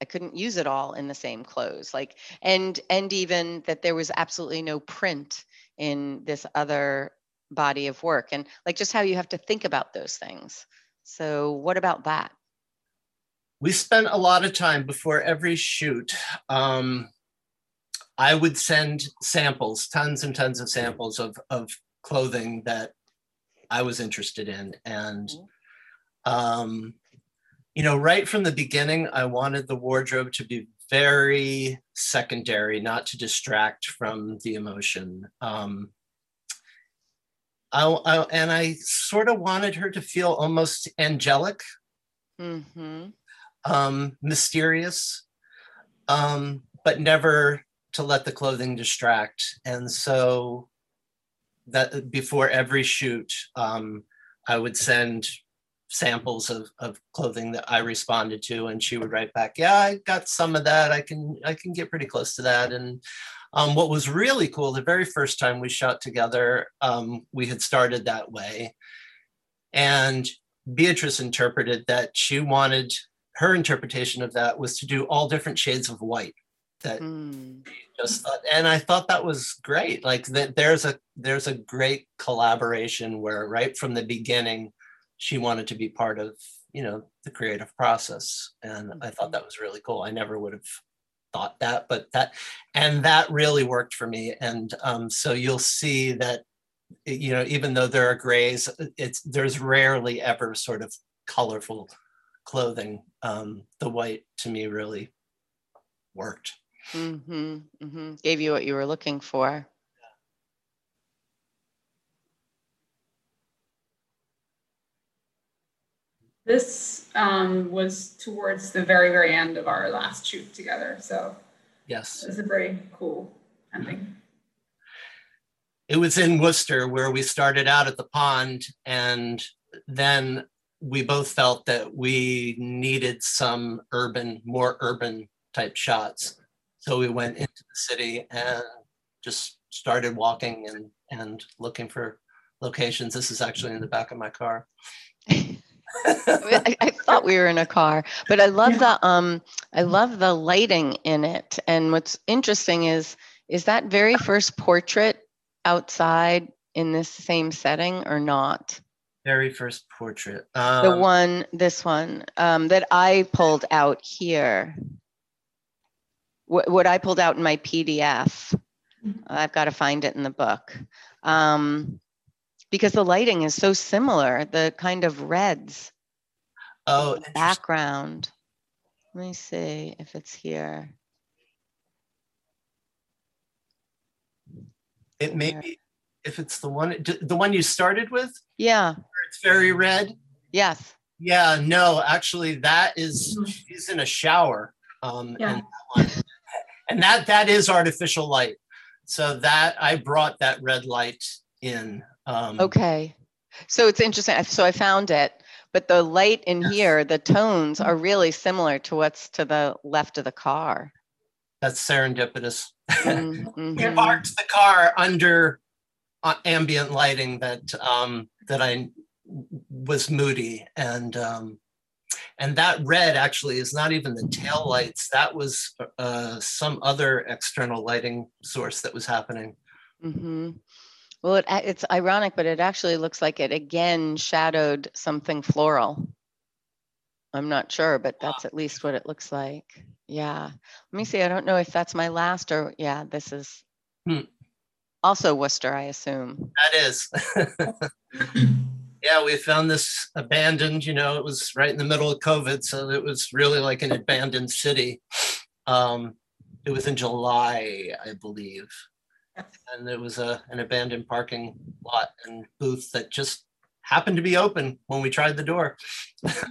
I couldn't use it all in the same clothes. Like and and even that there was absolutely no print in this other body of work and like just how you have to think about those things. So, what about that? We spent a lot of time before every shoot. Um, I would send samples, tons and tons of samples of, of clothing that I was interested in. And, mm-hmm. um, you know, right from the beginning, I wanted the wardrobe to be very secondary, not to distract from the emotion. Um, I, I, and I sort of wanted her to feel almost angelic, mm-hmm. um, mysterious, um, but never to let the clothing distract. And so that before every shoot, um, I would send samples of, of clothing that I responded to, and she would write back, "Yeah, I got some of that. I can I can get pretty close to that." And um, what was really cool, the very first time we shot together, um, we had started that way. And Beatrice interpreted that she wanted her interpretation of that was to do all different shades of white. That mm. just thought, and I thought that was great. Like that, there's a there's a great collaboration where right from the beginning, she wanted to be part of you know the creative process, and I thought that was really cool. I never would have thought that, but that, and that really worked for me. And um, so you'll see that, you know, even though there are grays, it's there's rarely ever sort of colorful clothing. Um, the white to me really worked. Mm-hmm, mm-hmm. Gave you what you were looking for. This um, was towards the very, very end of our last shoot together. So yes, it's a very cool ending. It was in Worcester where we started out at the pond, and then we both felt that we needed some urban, more urban type shots. So we went into the city and just started walking and and looking for locations. This is actually in the back of my car. I, I, thought we were in a car, but I love yeah. the um I love the lighting in it. And what's interesting is is that very first portrait outside in this same setting or not? Very first portrait. Um, the one, this one um, that I pulled out here. What, what I pulled out in my PDF. Mm-hmm. I've got to find it in the book. Um, because the lighting is so similar, the kind of reds. Oh, background. Let me see if it's here. It may be if it's the one the one you started with. Yeah. It's very red. Yes. Yeah. No, actually, that is she's in a shower. Um, yeah. and, that and that that is artificial light. So that I brought that red light in um, okay. So it's interesting. So I found it, but the light in yes. here, the tones are really similar to what's to the left of the car. That's serendipitous. Mm-hmm. I parked the car under uh, ambient lighting that um, that I was moody and um, and that red actually is not even the tail lights. That was uh, some other external lighting source that was happening. Mm-hmm. Well, it, it's ironic, but it actually looks like it again shadowed something floral I'm not sure, but that's at least what it looks like. Yeah. Let me see. I don't know if that's my last or, yeah, this is Hmm. also Worcester, I assume. That is. yeah, we found this abandoned, you know, it was right in the middle of COVID. So it was really like an abandoned city. Um, it was in July, I believe. And there was a, an abandoned parking lot and booth that just happened to be open when we tried the door. That's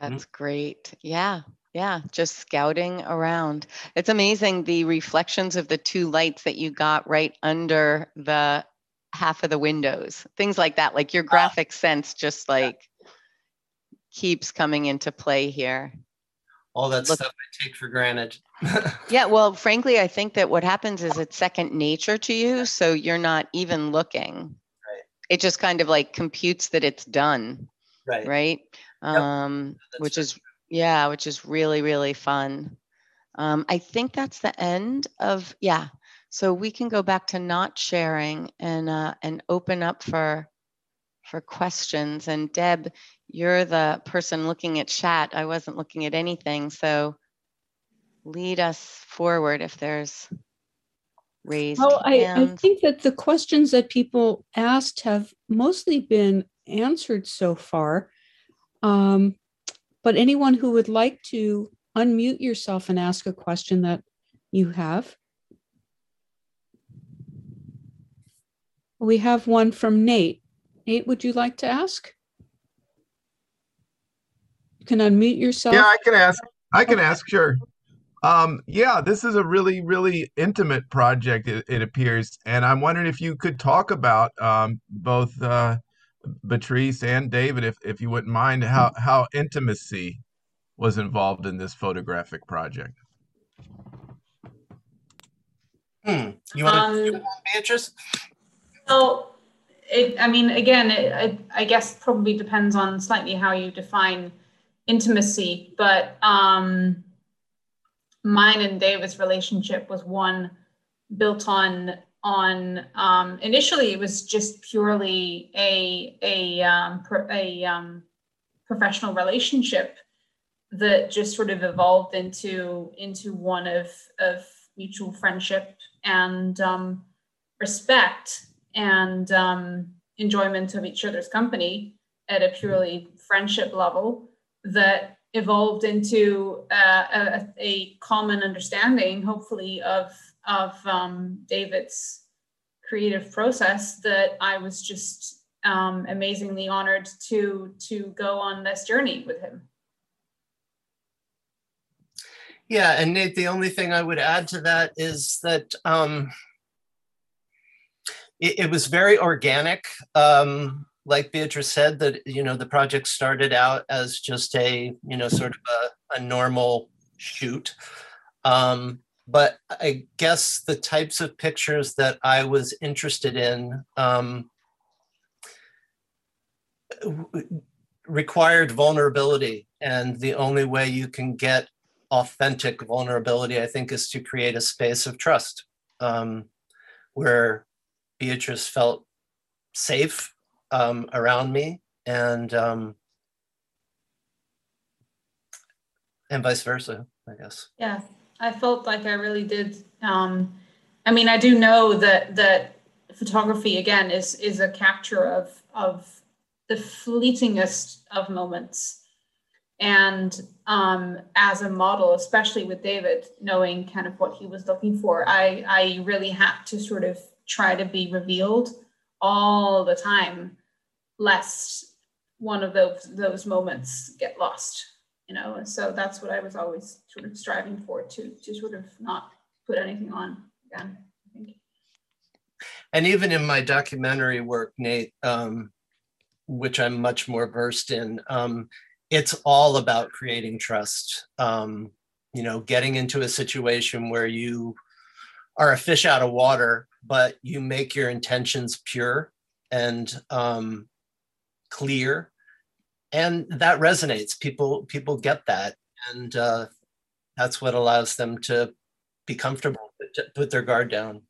mm-hmm. great. Yeah. Yeah. Just scouting around. It's amazing the reflections of the two lights that you got right under the half of the windows, things like that. Like your ah. graphic sense just like keeps coming into play here. All that Look- stuff I take for granted. Yeah, well, frankly, I think that what happens is it's second nature to you, so you're not even looking. Right. It just kind of like computes that it's done, right. right? Um, That's which is yeah, which is really really fun. Um, I think that's the end of yeah. So we can go back to not sharing and uh, and open up for for questions. And Deb, you're the person looking at chat. I wasn't looking at anything, so lead us forward if there's raised Well, I, I think that the questions that people asked have mostly been answered so far. Um, but anyone who would like to unmute yourself and ask a question that you have. We have one from Nate. Nate, would you like to ask? You can unmute yourself. Yeah, I can ask. I can ask, sure. Um, yeah, this is a really, really intimate project, it, it appears. And I'm wondering if you could talk about um, both uh, Patrice and David, if, if you wouldn't mind, how, how intimacy was involved in this photographic project. Hmm. You want to, Um, Beatrice? So, it, I mean, again, it, I, I guess probably depends on slightly how you define intimacy, but um, mine and David's relationship was one built on on um, initially it was just purely a a um, a um, professional relationship that just sort of evolved into into one of of mutual friendship and um, respect and um, enjoyment of each other's company at a purely friendship level that evolved into uh, a, a common understanding, hopefully, of of um, David's creative process that I was just um, amazingly honored to to go on this journey with him. Yeah, and Nate, the only thing I would add to that is that um, it, it was very organic. Um, like Beatrice said, that you know the project started out as just a you know sort of a, a normal shoot, um, but I guess the types of pictures that I was interested in um, required vulnerability, and the only way you can get authentic vulnerability, I think, is to create a space of trust um, where Beatrice felt safe um, around me and um, and vice versa, I guess. Yeah, I felt like I really did. Um, I mean, I do know that that photography again is is a capture of of the fleetingest of moments, and um, as a model, especially with David, knowing kind of what he was looking for, I I really had to sort of try to be revealed all the time, lest one of those those moments get lost you know so that's what i was always sort of striving for to to sort of not put anything on again And even in my documentary work, Nate, um, which I'm much more versed in, um, it's all about creating trust. Um, you know, getting into a situation where you are a fish out of water, but you make your intentions pure and um, clear, and that resonates. People people get that, and uh, that's what allows them to be comfortable, to put their guard down.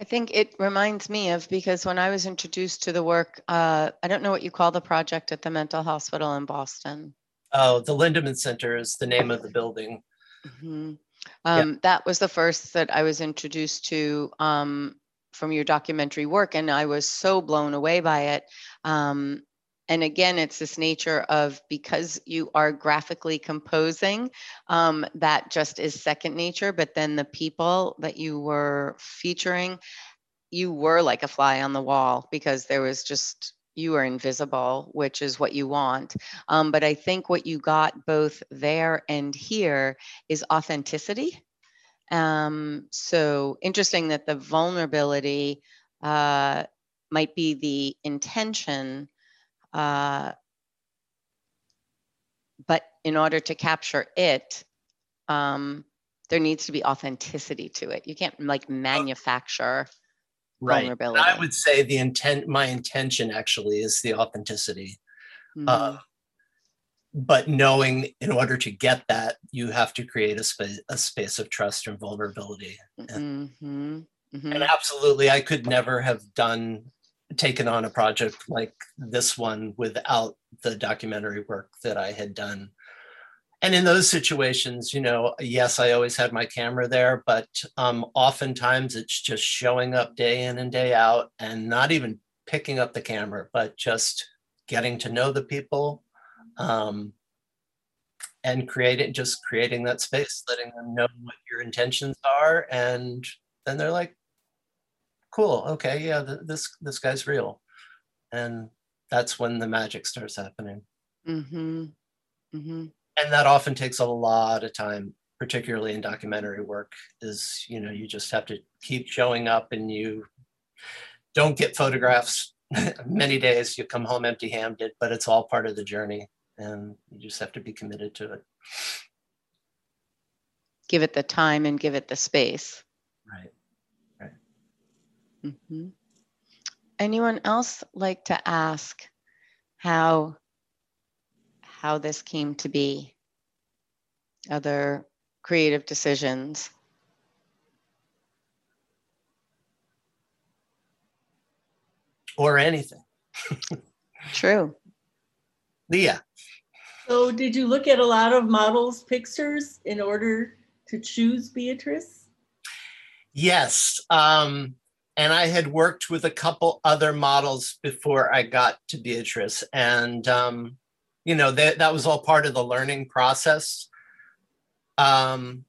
I think it reminds me of because when I was introduced to the work, uh, I don't know what you call the project at the mental hospital in Boston. Oh, the Lindemann Center is the name of the building. hmm Um, That was the first that I was introduced to um, from your documentary work, and I was so blown away by it. Um, and again, it's this nature of because you are graphically composing, um, that just is second nature. But then the people that you were featuring, you were like a fly on the wall because there was just you are invisible, which is what you want. Um, but I think what you got both there and here is authenticity. Um, so interesting that the vulnerability uh, might be the intention, uh, but in order to capture it, um, there needs to be authenticity to it. You can't like manufacture Right. And vulnerability. I would say the intent, my intention actually is the authenticity. Mhm. Uh, but knowing in order to get that, you have to create a space, a space of trust and vulnerability. Mhm. Mhm. And absolutely, I could never have done, taken on a project like this one without the documentary work that I had done. And in those situations, you know, yes, I always had my camera there, but um, oftentimes it's just showing up day in and day out and not even picking up the camera, but just getting to know the people um, and creating, just creating that space, letting them know what your intentions are. And then they're like, cool, okay, yeah, th- this, this guy's real. And that's when the magic starts happening Mhm. Mhm. And that often takes a lot of time particularly in documentary work is you know you just have to keep showing up and you don't get photographs many days you come home empty handed but it's all part of the journey and you just have to be committed to it Give it the time and give it the space. right Right. Hmm. Anyone else like to ask how how this came to be? Other creative decisions? or anything True. leah So did you look at a lot of models' pictures in order to choose Beatrice? yes um and i had worked with a couple other models before i got to beatrice and um you know that that was all part of the learning process. Um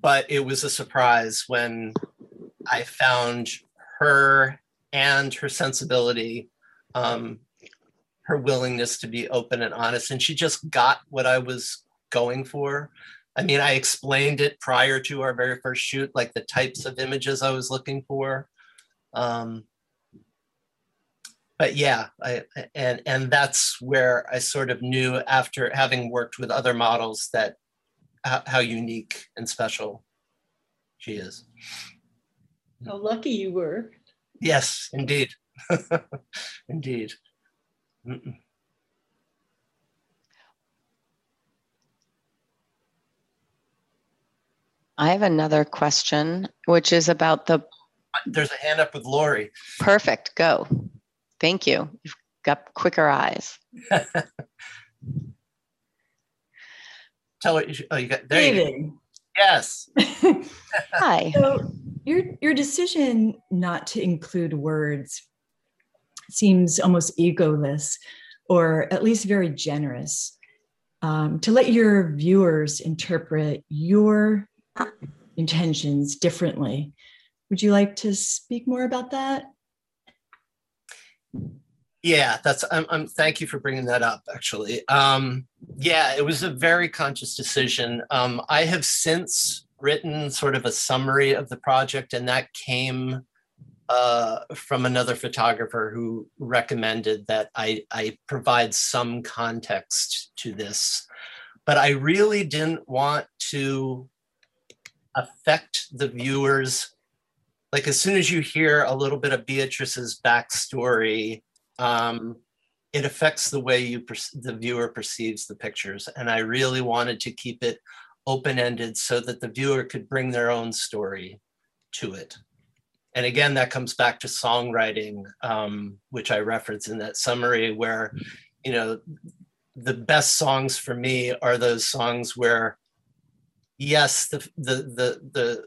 but it was a surprise when i found her and her sensibility um her willingness to be open and honest. And she just got what i was going for. I mean i explained it prior to our very first shoot like the types of images i was looking for. Um but yeah i and and that's where i sort of knew after having worked with other models that how, how unique and special she is How lucky you were. yes indeed indeed Mm-mm. I have another question, which is about the there's a hand up with lori perfect go. Thank you. You've got quicker eyes. tell her you should- oh you got there you go. Yes Hi. so your your decision not to include words seems almost egoless, or at least very generous. Um, to let your viewers interpret your intentions differently. Would you like to speak more about that? Yeah, that's I'm, I'm thank you for bringing that up actually. Um yeah, it was a very conscious decision. Um I have since written sort of a summary of the project and that came uh from another photographer who recommended that I I provide some context to this. But I really didn't want to affect the viewers like as soon as you hear a little bit of Beatrice's backstory, um, it affects the way you perc- the viewer perceives the pictures. And I really wanted to keep it open ended so that the viewer could bring their own story to it. and again, that comes back to songwriting, um, which I reference in that summary, where, you know, the best songs for me are those songs where, yes, the the the the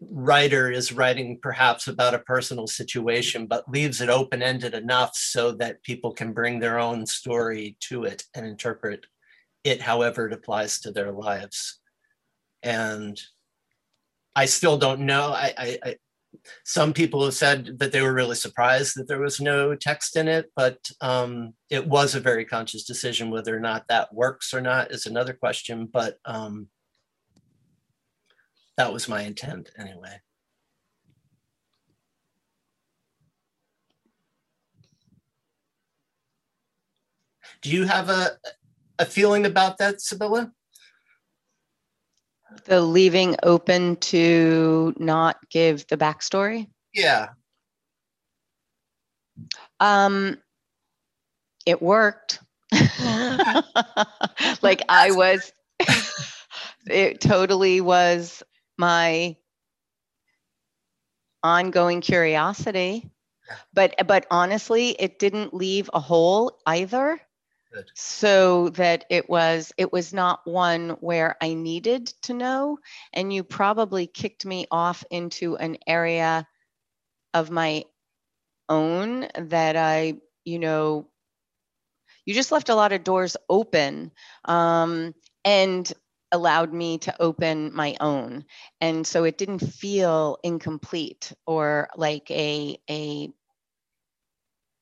writer is writing perhaps about a personal situation, but leaves it open ended enough so that people can bring their own story to it and interpret it however it applies to their lives. And I still don't know. I, I, I some people have said that they were really surprised that there was no text in it, but um, it was a very conscious decision. Whether or not that works or not is another question. But um, that was my intent anyway. Do you have a a feeling about that, Sybylla? The leaving open to not give the backstory? Yeah. Um, it worked. like I was, it totally was my ongoing curiosity. But but honestly, it didn't leave a hole either. Good. So that it was it was not one where I needed to know and you probably kicked me off into an area of my own that I, you know, you just left a lot of doors open um, and allowed me to open my own. And so it didn't feel incomplete or like a, a,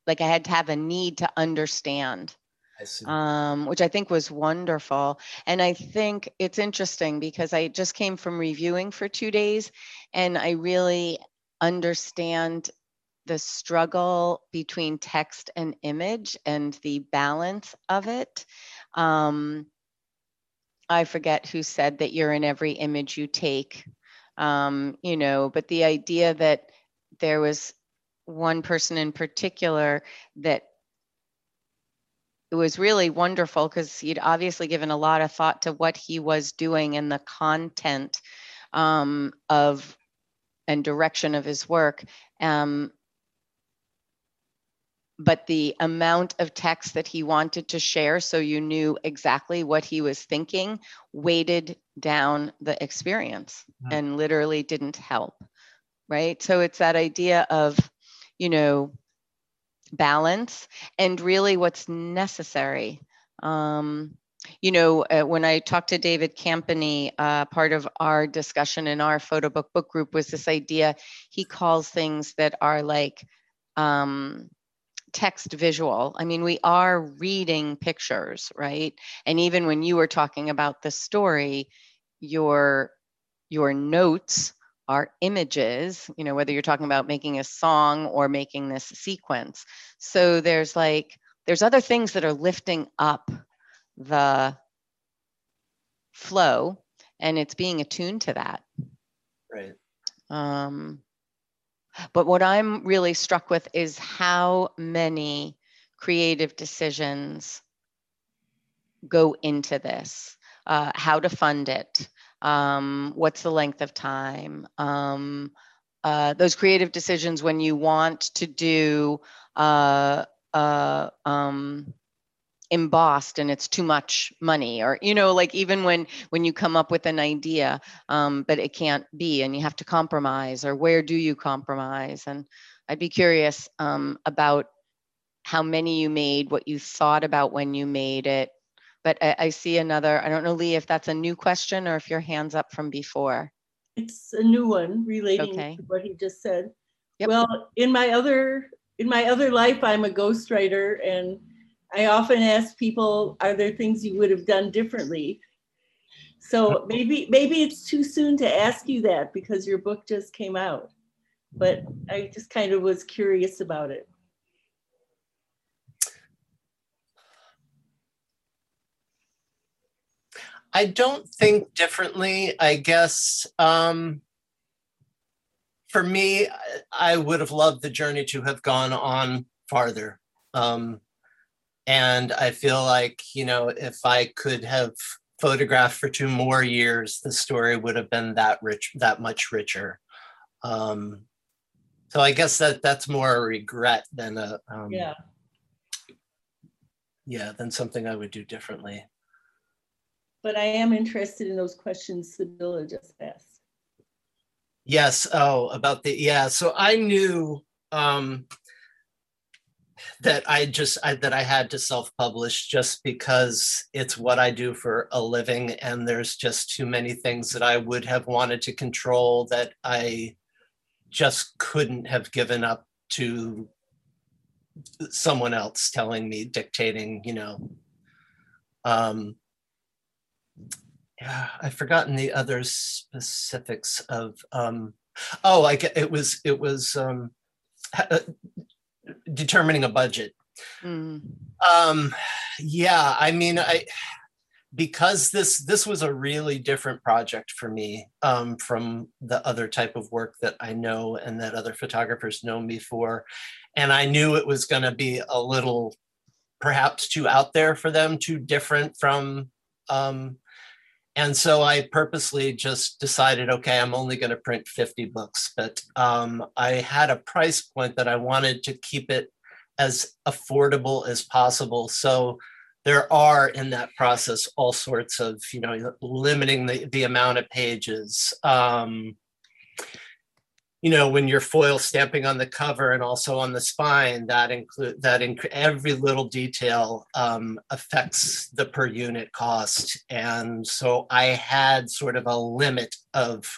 like I had to have a need to understand um, which I think was wonderful. And I think it's interesting because I just came from reviewing for two days and I really understand the struggle between text and image and the balance of it. Um, I forget who said that you're in every image you take, um, you know, but the idea that there was one person in particular that it was really wonderful because he'd obviously given a lot of thought to what he was doing and the content um, of and direction of his work. Um, but the amount of text that he wanted to share so you knew exactly what he was thinking weighted down the experience Mhm. and literally didn't help right so it's that idea of you know balance and really what's necessary um, you know uh, when i talked to david campany uh, part of our discussion in our photo book book group was this idea he calls things that are like um, text visual. I mean, we are reading pictures, right? And even when you were talking about the story, your your notes are images, you know, whether you're talking about making a song or making this sequence. So there's like there's other things that are lifting up the flow and it's being attuned to that. Right. Um, but what I'm really struck with is how many creative decisions go into this. Uh, how to fund it, um, what's the length of time, um, uh, those creative decisions when you want to do uh, uh, um, embossed and it's too much money or you know like even when when you come up with an idea um, but it can't be and you have to compromise or where do you compromise and i'd be curious um, about how many you made what you thought about when you made it but I, I see another i don't know lee if that's a new question or if your hands up from before It's a new one relating Okay. to what he just said. Yep. Well, in my other in my other life, I'm a ghostwriter, and I often ask people, "Are there things you would have done differently?" So maybe maybe it's too soon to ask you that because your book just came out, but I just kind of was curious about it. I don't think differently. I guess um, for me, I- would have loved the journey to have gone on farther. Um, and I feel like, you know, if I could have photographed for two more years, the story would have been that rich, that much richer. Um, so I guess that that's more a regret than a um, Yeah. yeah than something I would do differently. But I am interested in those questions Sybylla just asked. Yes. Oh, about the yeah. So I knew um, that I just I, that I had to self-publish just because it's what I do for a living, and there's just too many things that I would have wanted to control that I just couldn't have given up to someone else telling me, dictating, you know. Um, yeah, I've forgotten the other specifics of. Um, oh, I get it was it was um, uh, determining a budget. Mm. Um, yeah, I mean, I because this this was a really different project for me um, from the other type of work that I know and that other photographers know me for, and I knew it was going to be a little perhaps too out there for them, too different from. Um, and so I purposely just decided, okay, I'm only going to print 50 books, but um, I had a price point that I wanted to keep it as affordable as possible. So there are in that process all sorts of, you know, limiting the, the amount of pages. Um, you know, when you're foil stamping on the cover and also on the spine, that include that inc- every little detail um, affects the per unit cost. And so I had sort of a limit of,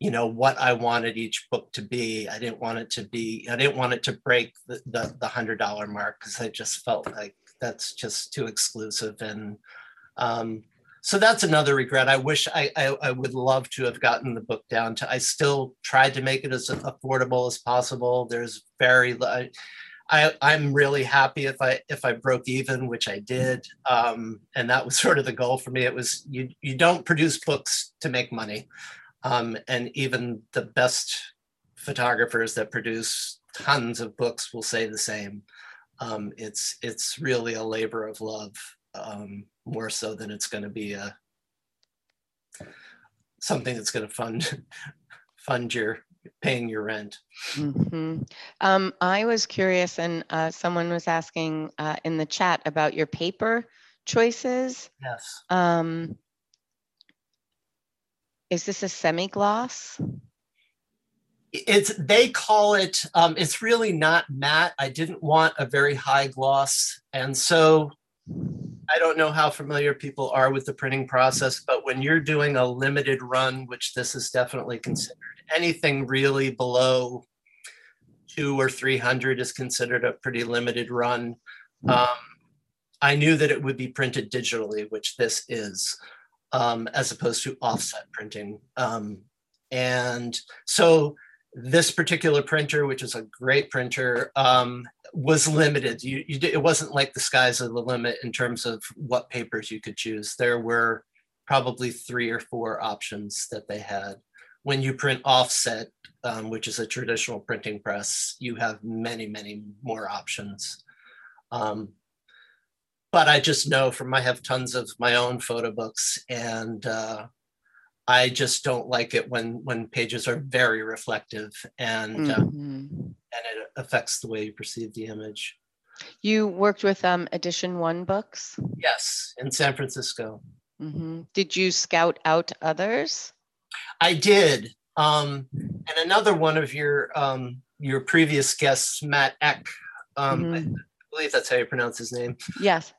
you know, what I wanted each book to be. I didn't want it to be, I didn't want it to break the, the, the hundred dollar mark because I just felt like that's just too exclusive. And um, so that's another regret. I wish I, I, I would love to have gotten the book down to. I still tried to make it as affordable as possible. There's very I, I'm really happy if I if I broke even, which I did, um, and that was sort of the goal for me. It was you you don't produce books to make money, um, and even the best photographers that produce tons of books will say the same. Um, it's it's really a labor of love. Um, more so than it's going to be a something that's going to fund fund your paying your rent. Mm-hmm. Um, I was curious, and uh, someone was asking uh, in the chat about your paper choices. Yes. Um, is this a semi gloss? It's they call it. Um, it's really not matte. I didn't want a very high gloss, and so I don't know how familiar people are with the printing process, but when you're doing a limited run, which this is definitely considered, anything really below two or 300 is considered a pretty limited run. Um, I knew that it would be printed digitally, which this is, um, as opposed to offset printing. Um, and so this particular printer, which is a great printer, um, was limited. You, you it wasn't like the skies of the limit in terms of what papers you could choose. There were probably three or four options that they had. When you print offset, um, which is a traditional printing press, you have many, many more options. Um, but I just know from I have tons of my own photo books, and uh, I just don't like it when when pages are very reflective and mm-hmm. uh, and it affects the way you perceive the image. You worked with um, Edition One books. Yes, in San Francisco. Mm-hmm. Did you scout out others? I did. Um, and another one of your um, your previous guests, Matt Eich. Um, mm-hmm. I believe that's how you pronounce his name. Yes.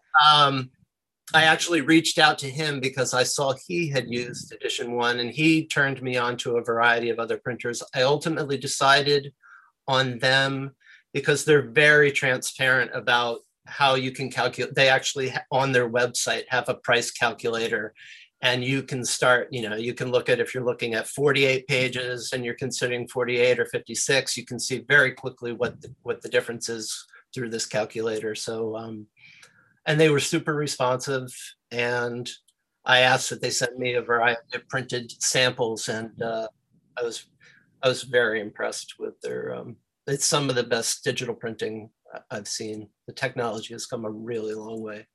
I actually reached out to him because I saw he had used Edition One, and he turned me on to a variety of other printers. I ultimately decided on them because they're very transparent about how you can calculate. They actually on their website have a price calculator, and you can start. You know, you can look at if you're looking at 48 pages and you're considering 48 or 56. You can see very quickly what the, what the difference is through this calculator. So. Um, and they were super responsive. And I asked that they send me a variety of printed samples, and uh, I was I was very impressed with their. Um, it's some of the best digital printing I've seen. The technology has come a really long way.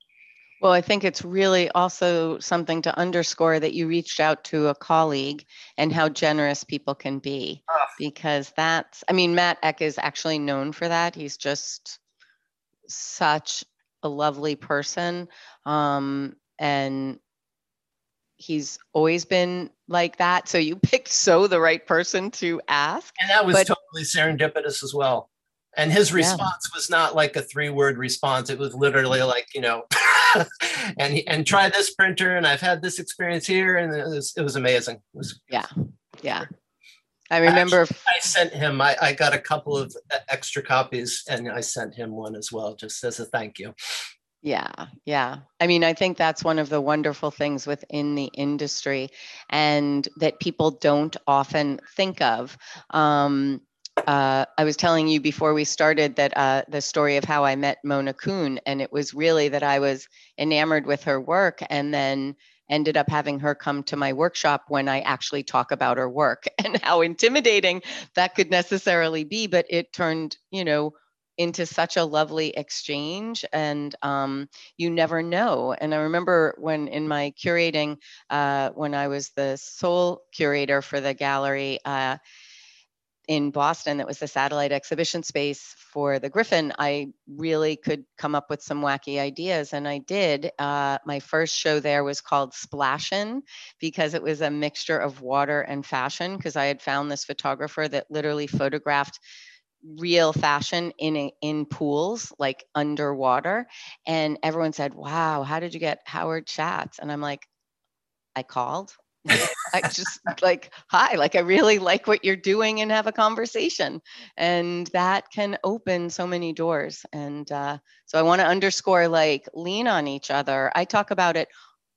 Well, I think it's really also something to underscore that you reached out to a colleague and how generous people can be. Ah. Because that's, I mean, Matt Eich is actually known for that. He's just such a lovely person. Um, and he's always been like that. So you picked so the right person to ask. And that was But- totally serendipitous as well. And his Yeah. response was not like a three word response. It was literally like, you know, and and try this printer and I've had this experience here and it was it was amazing. It was, Yeah. Yeah. I remember I sent him I, I got a couple of e- extra copies and I sent him one as well just as a thank you. Yeah, yeah. I mean, I think that's one of the wonderful things within the industry and that people don't often think of. Um, uh, I was telling you before we started that uh, the story of how I met Mona Kuhn, and it was really that I was enamored with her work and then ended up having her come to my workshop when I actually talk about her work and how intimidating that could necessarily be. But it turned, you know, into such a lovely exchange and um, you never know and i remember when in my curating uh, when i was the sole curator for the gallery uh, in boston that was the satellite exhibition space for the griffin i really could come up with some wacky ideas and i did. Uh, my first show there was called splashin because it was a mixture of water and fashion because i had found this photographer that literally photographed real fashion in a, in pools like underwater and everyone said wow how did you get howard schatz? And i'm like i called i just like hi like i really like what you're doing and have a conversation and that can open so many doors and uh, so i want to underscore like lean on each other i talk about it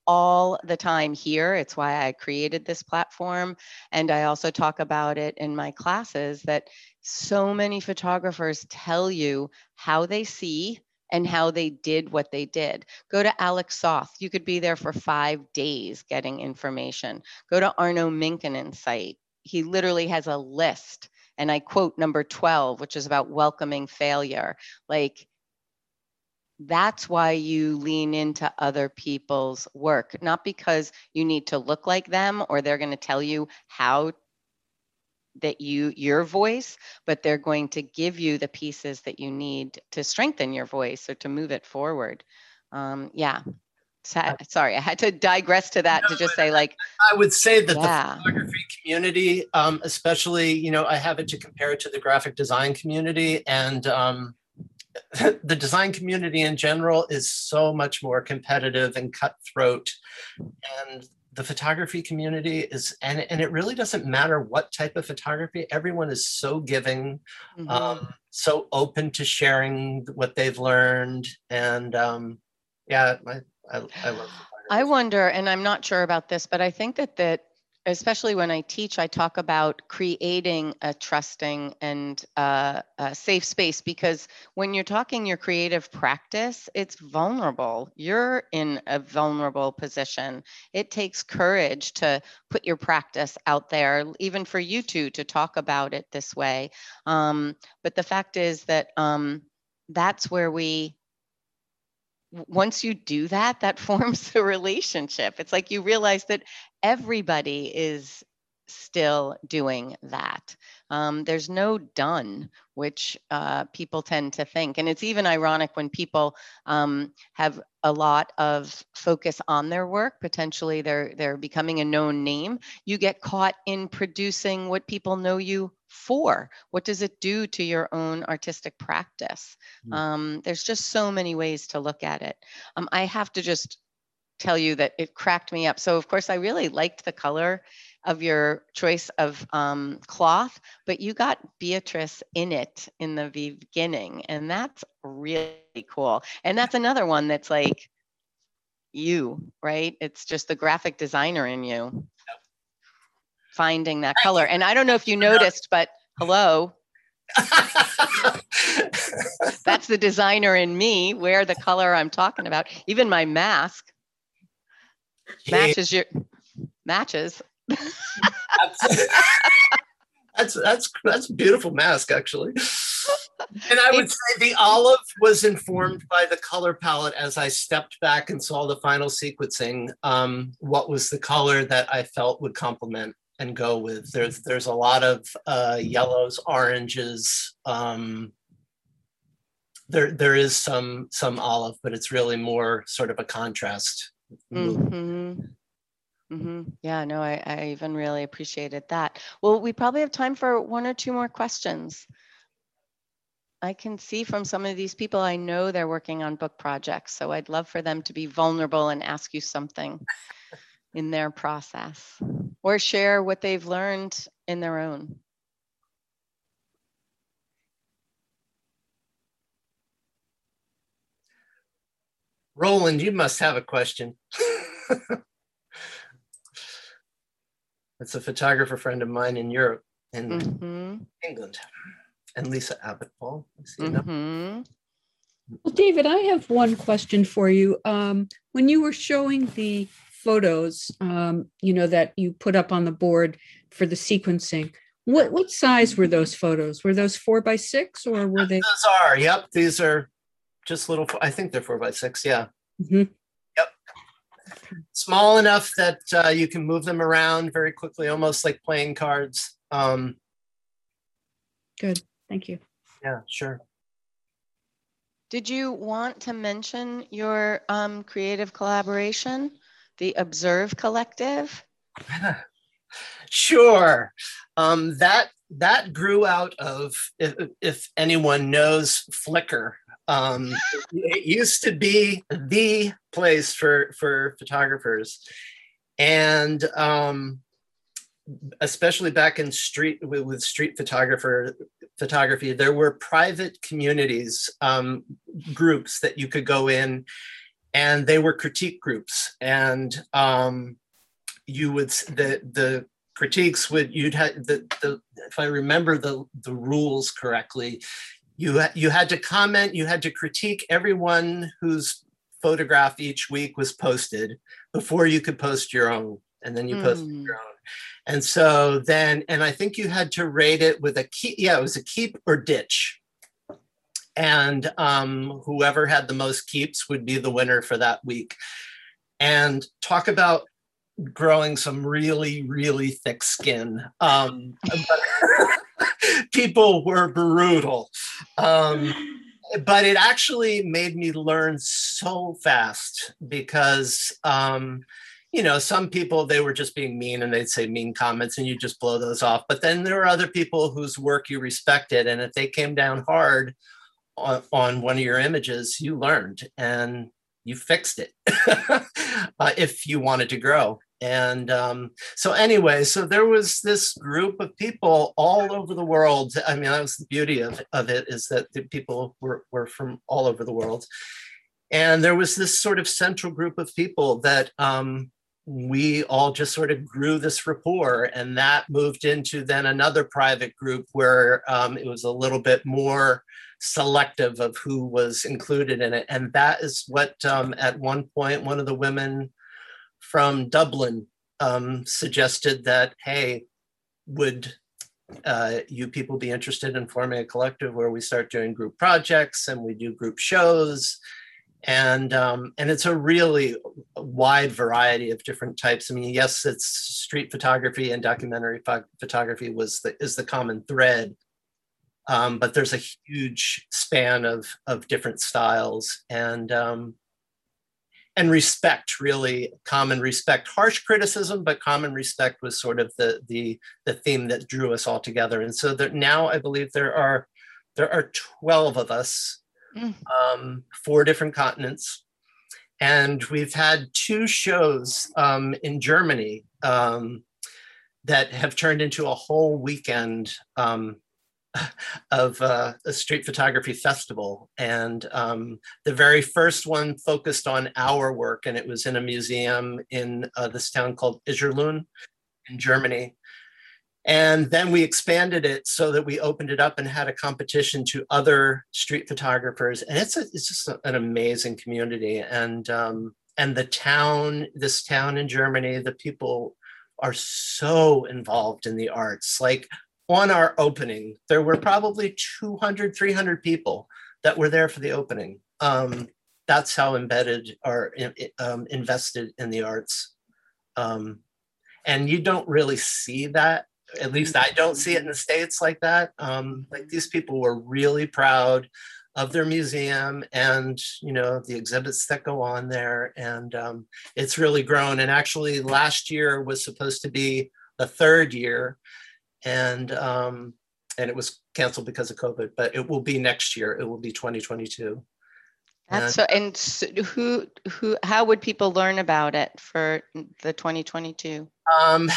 all the time here. It's why I created this platform. And I also talk about it in my classes that so many photographers tell you how they see and how they did what they did. Go to Alec Soth. You could be there for five days getting information. Go to Arno Minkkinen's site. He literally has a list. And I quote number 12, which is about welcoming failure. Like, that's why you lean into other people's work, not because you need to look like them or they're going to tell you how that you your voice but they're going to give you the pieces that you need to strengthen your voice or to move it forward um, yeah Sa- sorry i had to digress to that to just say like I would say that Yeah. the photography community, um, especially, you know, I have it to compare it to the graphic design community and um, the design community in general is so much more competitive and cutthroat. And the photography community is, and, and it really doesn't matter what type of photography, everyone is so giving, mhm. um, so open to sharing what they've learned. And um, yeah, I, I, I love I wonder, and I'm not sure about this, but I think that that especially when I teach, I talk about creating a trusting and uh, a safe space because when you're talking your creative practice, it's vulnerable. You're in a vulnerable position. It takes courage to put your practice out there, even for you two to talk about it this way. Um, but the fact is that um, that's where we once you do that, that forms a relationship. It's like you realize that everybody is still doing that. Um, there's no done, which uh, people tend to think. And it's even ironic when people um, have a lot of focus on their work. Potentially, they're they're becoming a known name. You get caught in producing what people know you for. What does it do to your own artistic practice? Mm. Um, there's just so many ways to look at it. Um, I have to just tell you that it cracked me up. So, of course, I really liked the color of your choice of um, cloth, but you got Beatrice in it in the beginning, and that's really cool. And that's another one that's like you, right? It's just the graphic designer in you finding that color. And I don't know if you noticed, but hello, that's the designer in me. where the color I'm talking about. Even my mask matches your matches. that's, that's that's that's a beautiful mask, actually. And I would say the olive was informed by the color palette as I stepped back and saw the final sequencing. Um, what was the color that I felt would complement and go with? There's there's a lot of uh, yellows, oranges. Um, there there is some some olive, but it's really more sort of a contrast. Mm-hmm. Mm-hmm. Yeah, no, I, I even really appreciated that. Well, we probably have time for one or two more questions. I can see from some of these people, I know they're working on book projects. So I'd love for them to be vulnerable and ask you something in their process or share what they've learned in their own. Roland, you must have a question. It's a photographer friend of mine in Europe, in mm-hmm. England, and Lisa Abbott Paul. Mm-hmm. Well, David, I have one question for you. Um, when you were showing the photos, um, you know, that you put up on the board for the sequencing, what what size were those photos? Were those four by six, or were they? Those are. Yep, these are just little. I think they're four by six. Yeah. Mm-hmm. Yep. Small enough that uh, you can move them around very quickly, almost like playing cards. Um, Good. Thank you. Yeah, sure. Did you want to mention your um, creative collaboration, the Observe Collective? sure. Um, that that grew out of if, if anyone knows Flickr, um, it used to be the place for for photographers, and um, especially back in street with, with, street photographer photography, there were private communities um, groups that you could go in, and they were critique groups, and um, you would the the critiques would you'd have the, the if I remember the the rules correctly, you you had to comment you had to critique everyone whose photograph each week was posted before you could post your own and then you mm. posted hmm. your own and so then and i think you had to rate it with a keep yeah it was a keep or ditch and um, whoever had the most keeps would be the winner for that week and talk about growing some really really thick skin um, people were brutal. Um, but it actually made me learn so fast because, um, you know, some people they were just being mean and they'd say mean comments and you just blow those off. But then there are other people whose work you respected, and if they came down hard on, on one of your images, you learned and you fixed it uh, if you wanted to grow. And um, so, anyway, so there was this group of people all over the world. I mean, that was the beauty of, of it is that the people were, were from all over the world. And there was this sort of central group of people that um, we all just sort of grew this rapport. And that moved into then another private group where um, it was a little bit more selective of who was included in it. And that is what, um, at one point, one of the women from Dublin um, suggested that, hey, would uh, you people be interested in forming a collective where we start doing group projects and we do group shows? And um, and it's a really wide variety of different types. I mean, yes, it's street photography and documentary pho- photography was the is the common thread, um, but there's a huge span of of different styles. And um, and respect really. Common respect harsh criticism but common respect was sort of the the the theme that drew us all together. And so that now i believe there are there are 12 of us mm. um, four different continents. And we've had two shows um, in germany um, that have turned into a whole weekend um, of uh, a street photography festival. And um, the very first one focused on our work, and it was in a museum in uh, this town called Iserlohn in Germany. And then we expanded it so that we opened it up and had a competition to other street photographers. And it's, a, it's just an amazing community. And, um, and the town, this town in Germany, the people are so involved in the arts. Like on our opening, there were probably 200, 300 people that were there for the opening. Um, that's how embedded or um, invested in the arts. Um, and you don't really see that. At least I don't see it in the States like that. Um, like these people were really proud of their museum and you know the exhibits that go on there and um, it's really grown and actually last year was supposed to be the third year and um, and it was canceled because of covid but it will be next year. It will be 2022 that's so and so who who how would people learn about it for the 2022 um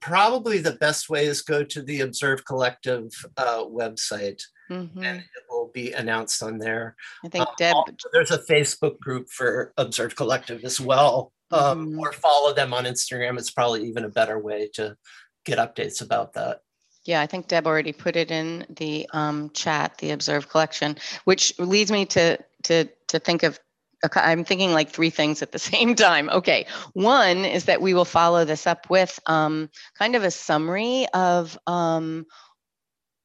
probably the best way is go to the observe collective uh, website. Mm-hmm. and it will be announced on there. I think um, deb also, there's a facebook group for observe collective as well. Um, mm-hmm. or follow them on instagram. It's probably even a better way to get updates about that yeah, I think Deb already put it in the um, chat, the Observe collection, which leads me to to to think of. I'm thinking like three things at the same time. Okay, one is that we will follow this up with um, kind of a summary of um,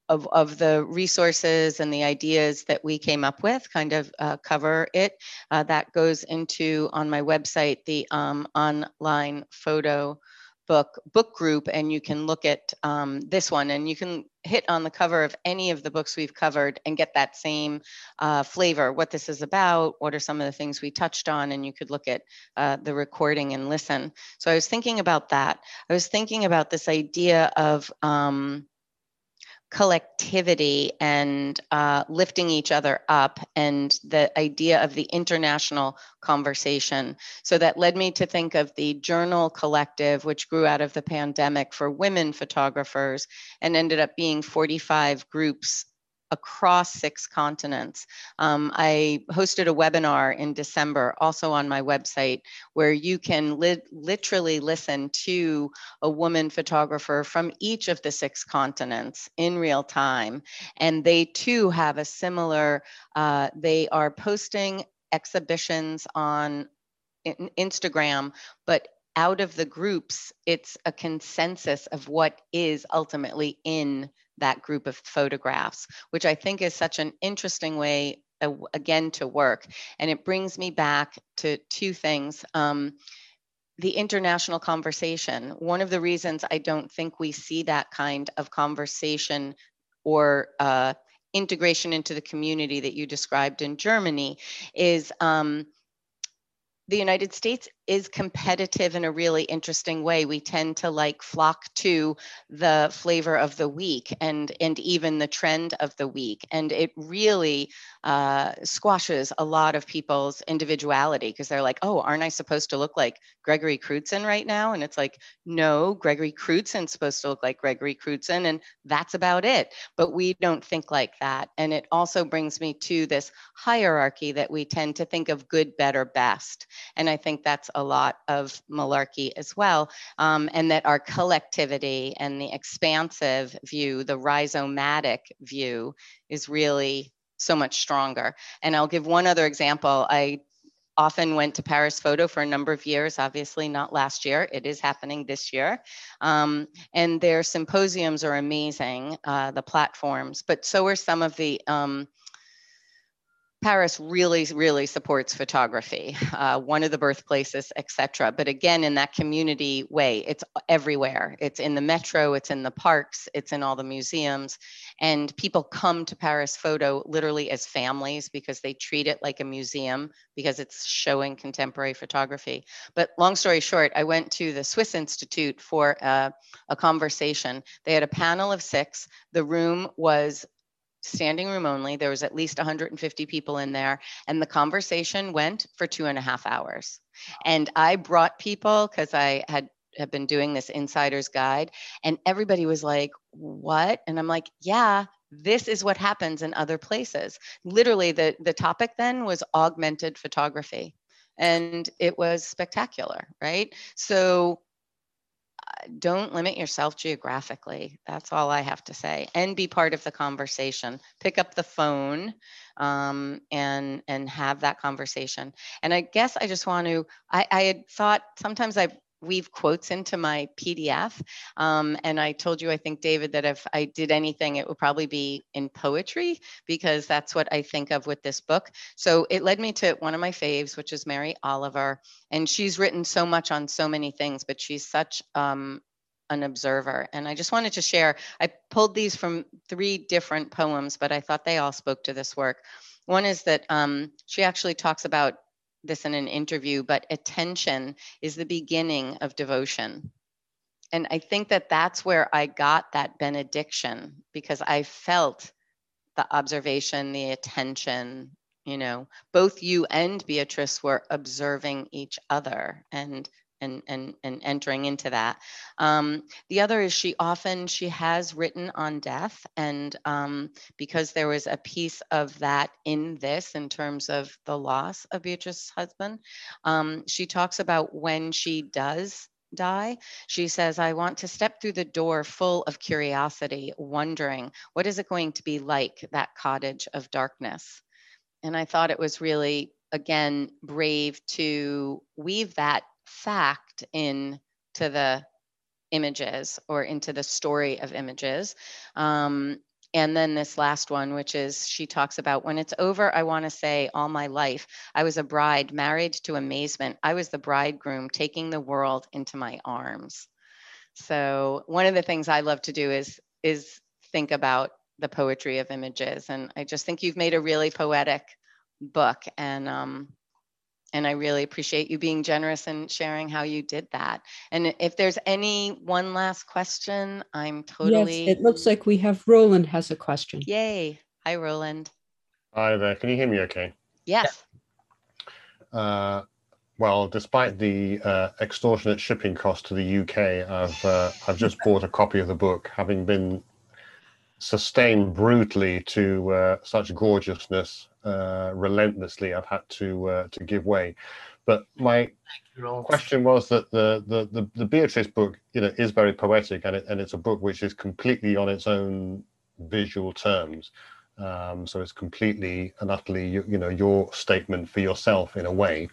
of, of the resources and the ideas that we came up with, kind of uh, cover it. Uh, that goes into on my website, the um, online photo book book group and you can look at um, this one and you can hit on the cover of any of the books we've covered and get that same uh, flavor what this is about what are some of the things we touched on and you could look at uh, the recording and listen. So i was thinking about that. I was thinking about this idea of um, collectivity and uh, lifting each other up and the idea of the international conversation. So that led me to think of the Journal Collective, which grew out of the pandemic for women photographers and ended up being 45 groups across six continents. Um, I hosted a webinar in December, also on my website, where you can li- literally listen to a woman photographer from each of the six continents in real time. And they too have a similar, uh, they are posting exhibitions on Instagram, but out of the groups, it's a consensus of what is ultimately in that group of photographs, which I think is such an interesting way, uh, again, to work. And it brings me back to two things. Um, the international conversation. One of the reasons I don't think we see that kind of conversation or uh, integration into the community that you described in Germany is um, the United States is competitive in a really interesting way. We tend to like flock to the flavor of the week and and even the trend of the week, and it really uh, squashes a lot of people's individuality because they're like, oh, aren't I supposed to look like Gregory Crewdson right now? And it's like, no, Gregory Crewdson's supposed to look like Gregory Crewdson, and that's about it. But we don't think like that, and it also brings me to this hierarchy that we tend to think of good, better, best, and I think that's a lot of malarkey as well, um, and that our collectivity and the expansive view, the rhizomatic view, is really so much stronger. And I'll give one other example. I often went to Paris Photo for a number of years, obviously not last year. It is happening this year. Um, and their symposiums are amazing, uh, the platforms, but so are some of the um, Paris really, really supports photography, uh, one of the birthplaces, etc. But again, in that community way, it's everywhere. It's in the metro, it's in the parks, it's in all the museums. And people come to Paris Photo literally as families because they treat it like a museum because it's showing contemporary photography. But long story short, I went to the Swiss Institute for uh, a conversation. They had a panel of six. The room was standing room only. There was at least 150 people in there, and the conversation went for two and a half hours. And I brought people because I had have been doing this insider's guide, and everybody was like, "What?" And I'm like, "Yeah." This is what happens in other places. Literally, the, the topic then was augmented photography and it was spectacular, right? So don't limit yourself geographically. That's all I have to say. And be part of the conversation. Pick up the phone um, and and have that conversation. And I guess I just want to. I, I had thought sometimes I weave quotes into my PDF. Um, and I told you, I think, David, that if I did anything, it would probably be in poetry because that's what I think of with this book. So it led me to one of my faves, which is Mary Oliver. And she's written so much on so many things, but she's such um, an observer. And I just wanted to share, I pulled these from three different poems, but I thought they all spoke to this work. One is that um, she actually talks about this in an interview, but attention is the beginning of devotion. And I think that that's where I got that benediction because I felt the observation, the attention, you know, both you and Beatrice were observing each other and and and and entering into that. Um, the other is she often she has written on death, and um, because there was a piece of that in this in terms of the loss of Beatrice's husband, um, she talks about when she does die. She says, I want to step through the door full of curiosity, wondering what is it going to be like that cottage of darkness. And I thought it was really again brave to weave that fact into the images or into the story of images. Um, and then this last one, which is she talks about when it's over, I want to say all my life, I was a bride married to amazement. I was the bridegroom taking the world into my arms. So one of the things I love to do is is think about the poetry of images. And I just think you've made a really poetic book. And um, and I really appreciate you being generous and sharing how you did that. And if there's any one last question, I'm totally. Yes, it looks like we have Roland has a question. Yay. Hi, Roland. Hi there. Can you hear me okay? Yes. Uh, well, despite the uh, extortionate shipping cost to the UK, I've uh, I've just bought a copy of the book, having been sustained brutally to uh, such gorgeousness uh, relentlessly. I've had to uh, to give way. But my question was that the, the the the Beatrice book, you know, is very poetic, and it, and it's a book which is completely on its own visual terms. Um, so it's completely and utterly, you, you know, your statement for yourself in a way.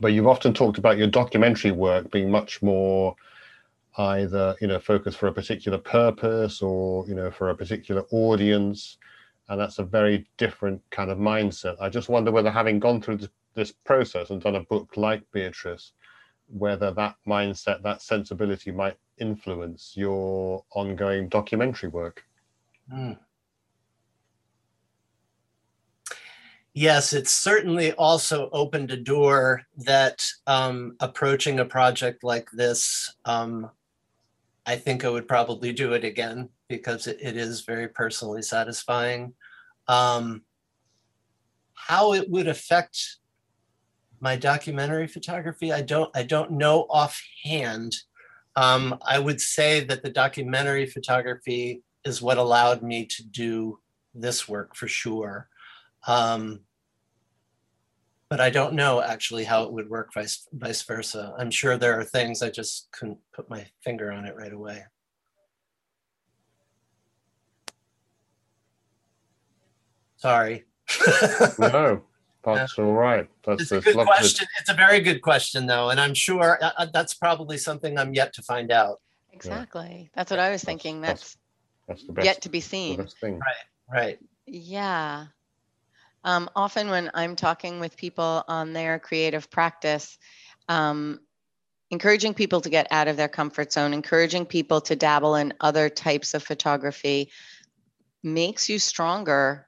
But you've often talked about your documentary work being much more either you know focus for a particular purpose or you know for a particular audience and that's a very different kind of mindset. I just wonder whether having gone through this process and done a book like beatrice whether that mindset that sensibility might influence your ongoing documentary work. Mm. yes it's certainly also opened a door that um, approaching a project like this um, I think I would probably do it again because it, it is very personally satisfying. Um, how it would affect my documentary photography, I don't I don't know offhand. Um, I would say that the documentary photography is what allowed me to do this work for sure. Um, but I don't know actually how it would work vice, vice versa. I'm sure there are things I just couldn't put my finger on it right away. Sorry. no, that's all right. That's, it's a good question. It's a very good question, though, and I'm sure uh, uh, that's probably something I'm yet to find out. Exactly. Yeah. That's what I was thinking. That's, that's, that's yet to be seen. Right. Right. Yeah. Um, often when I'm talking with people on their creative practice, um, encouraging people to get out of their comfort zone, encouraging people to dabble in other types of photography makes you stronger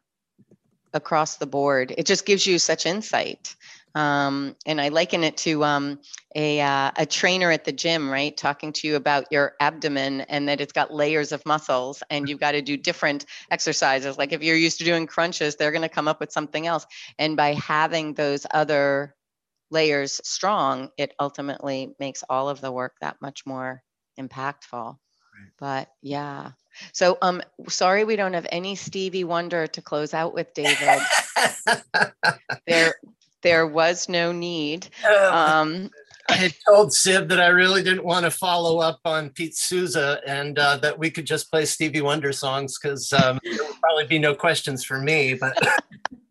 across the board. It just gives you such insight. Um, and I liken it to um, a, uh, a trainer at the gym, right? Talking to you about your abdomen and that it's got layers of muscles and you've got to do different exercises. Like if you're used to doing crunches, they're going to come up with something else. And by having those other layers strong, it ultimately makes all of the work that much more impactful. But yeah. So um sorry we don't have any Stevie Wonder to close out with David. there there was no need. Oh. Um, I had told Sib that I really didn't want to follow up on Pete Souza and uh, that we could just play Stevie Wonder songs because um, there would probably be no questions for me. But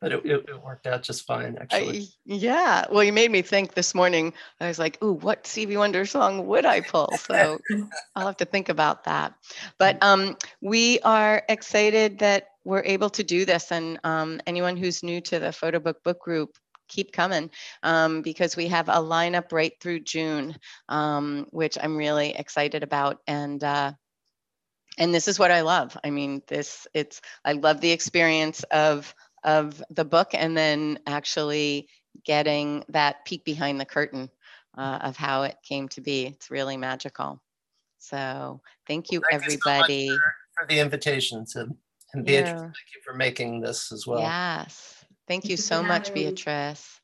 but it, it, it worked out just fine, actually. I, yeah. Well, you made me think this morning. I was like, ooh, what Stevie Wonder song would I pull? So I'll have to think about that. But um, we are excited that we're able to do this. And um, anyone who's new to the Photo Book Book Group, keep coming um, because we have a lineup right through June, um, which I'm really excited about. And uh, and this is what I love. I mean, this it's I love the experience of of the book and then actually getting that peek behind the curtain uh, of how it came to be. It's really magical. So thank you, Thank you so much everybody. for, for the invitation to and Beatrice, Yeah. thank you for making this as well. Yes. Thank Thank you you so much. Beatrice.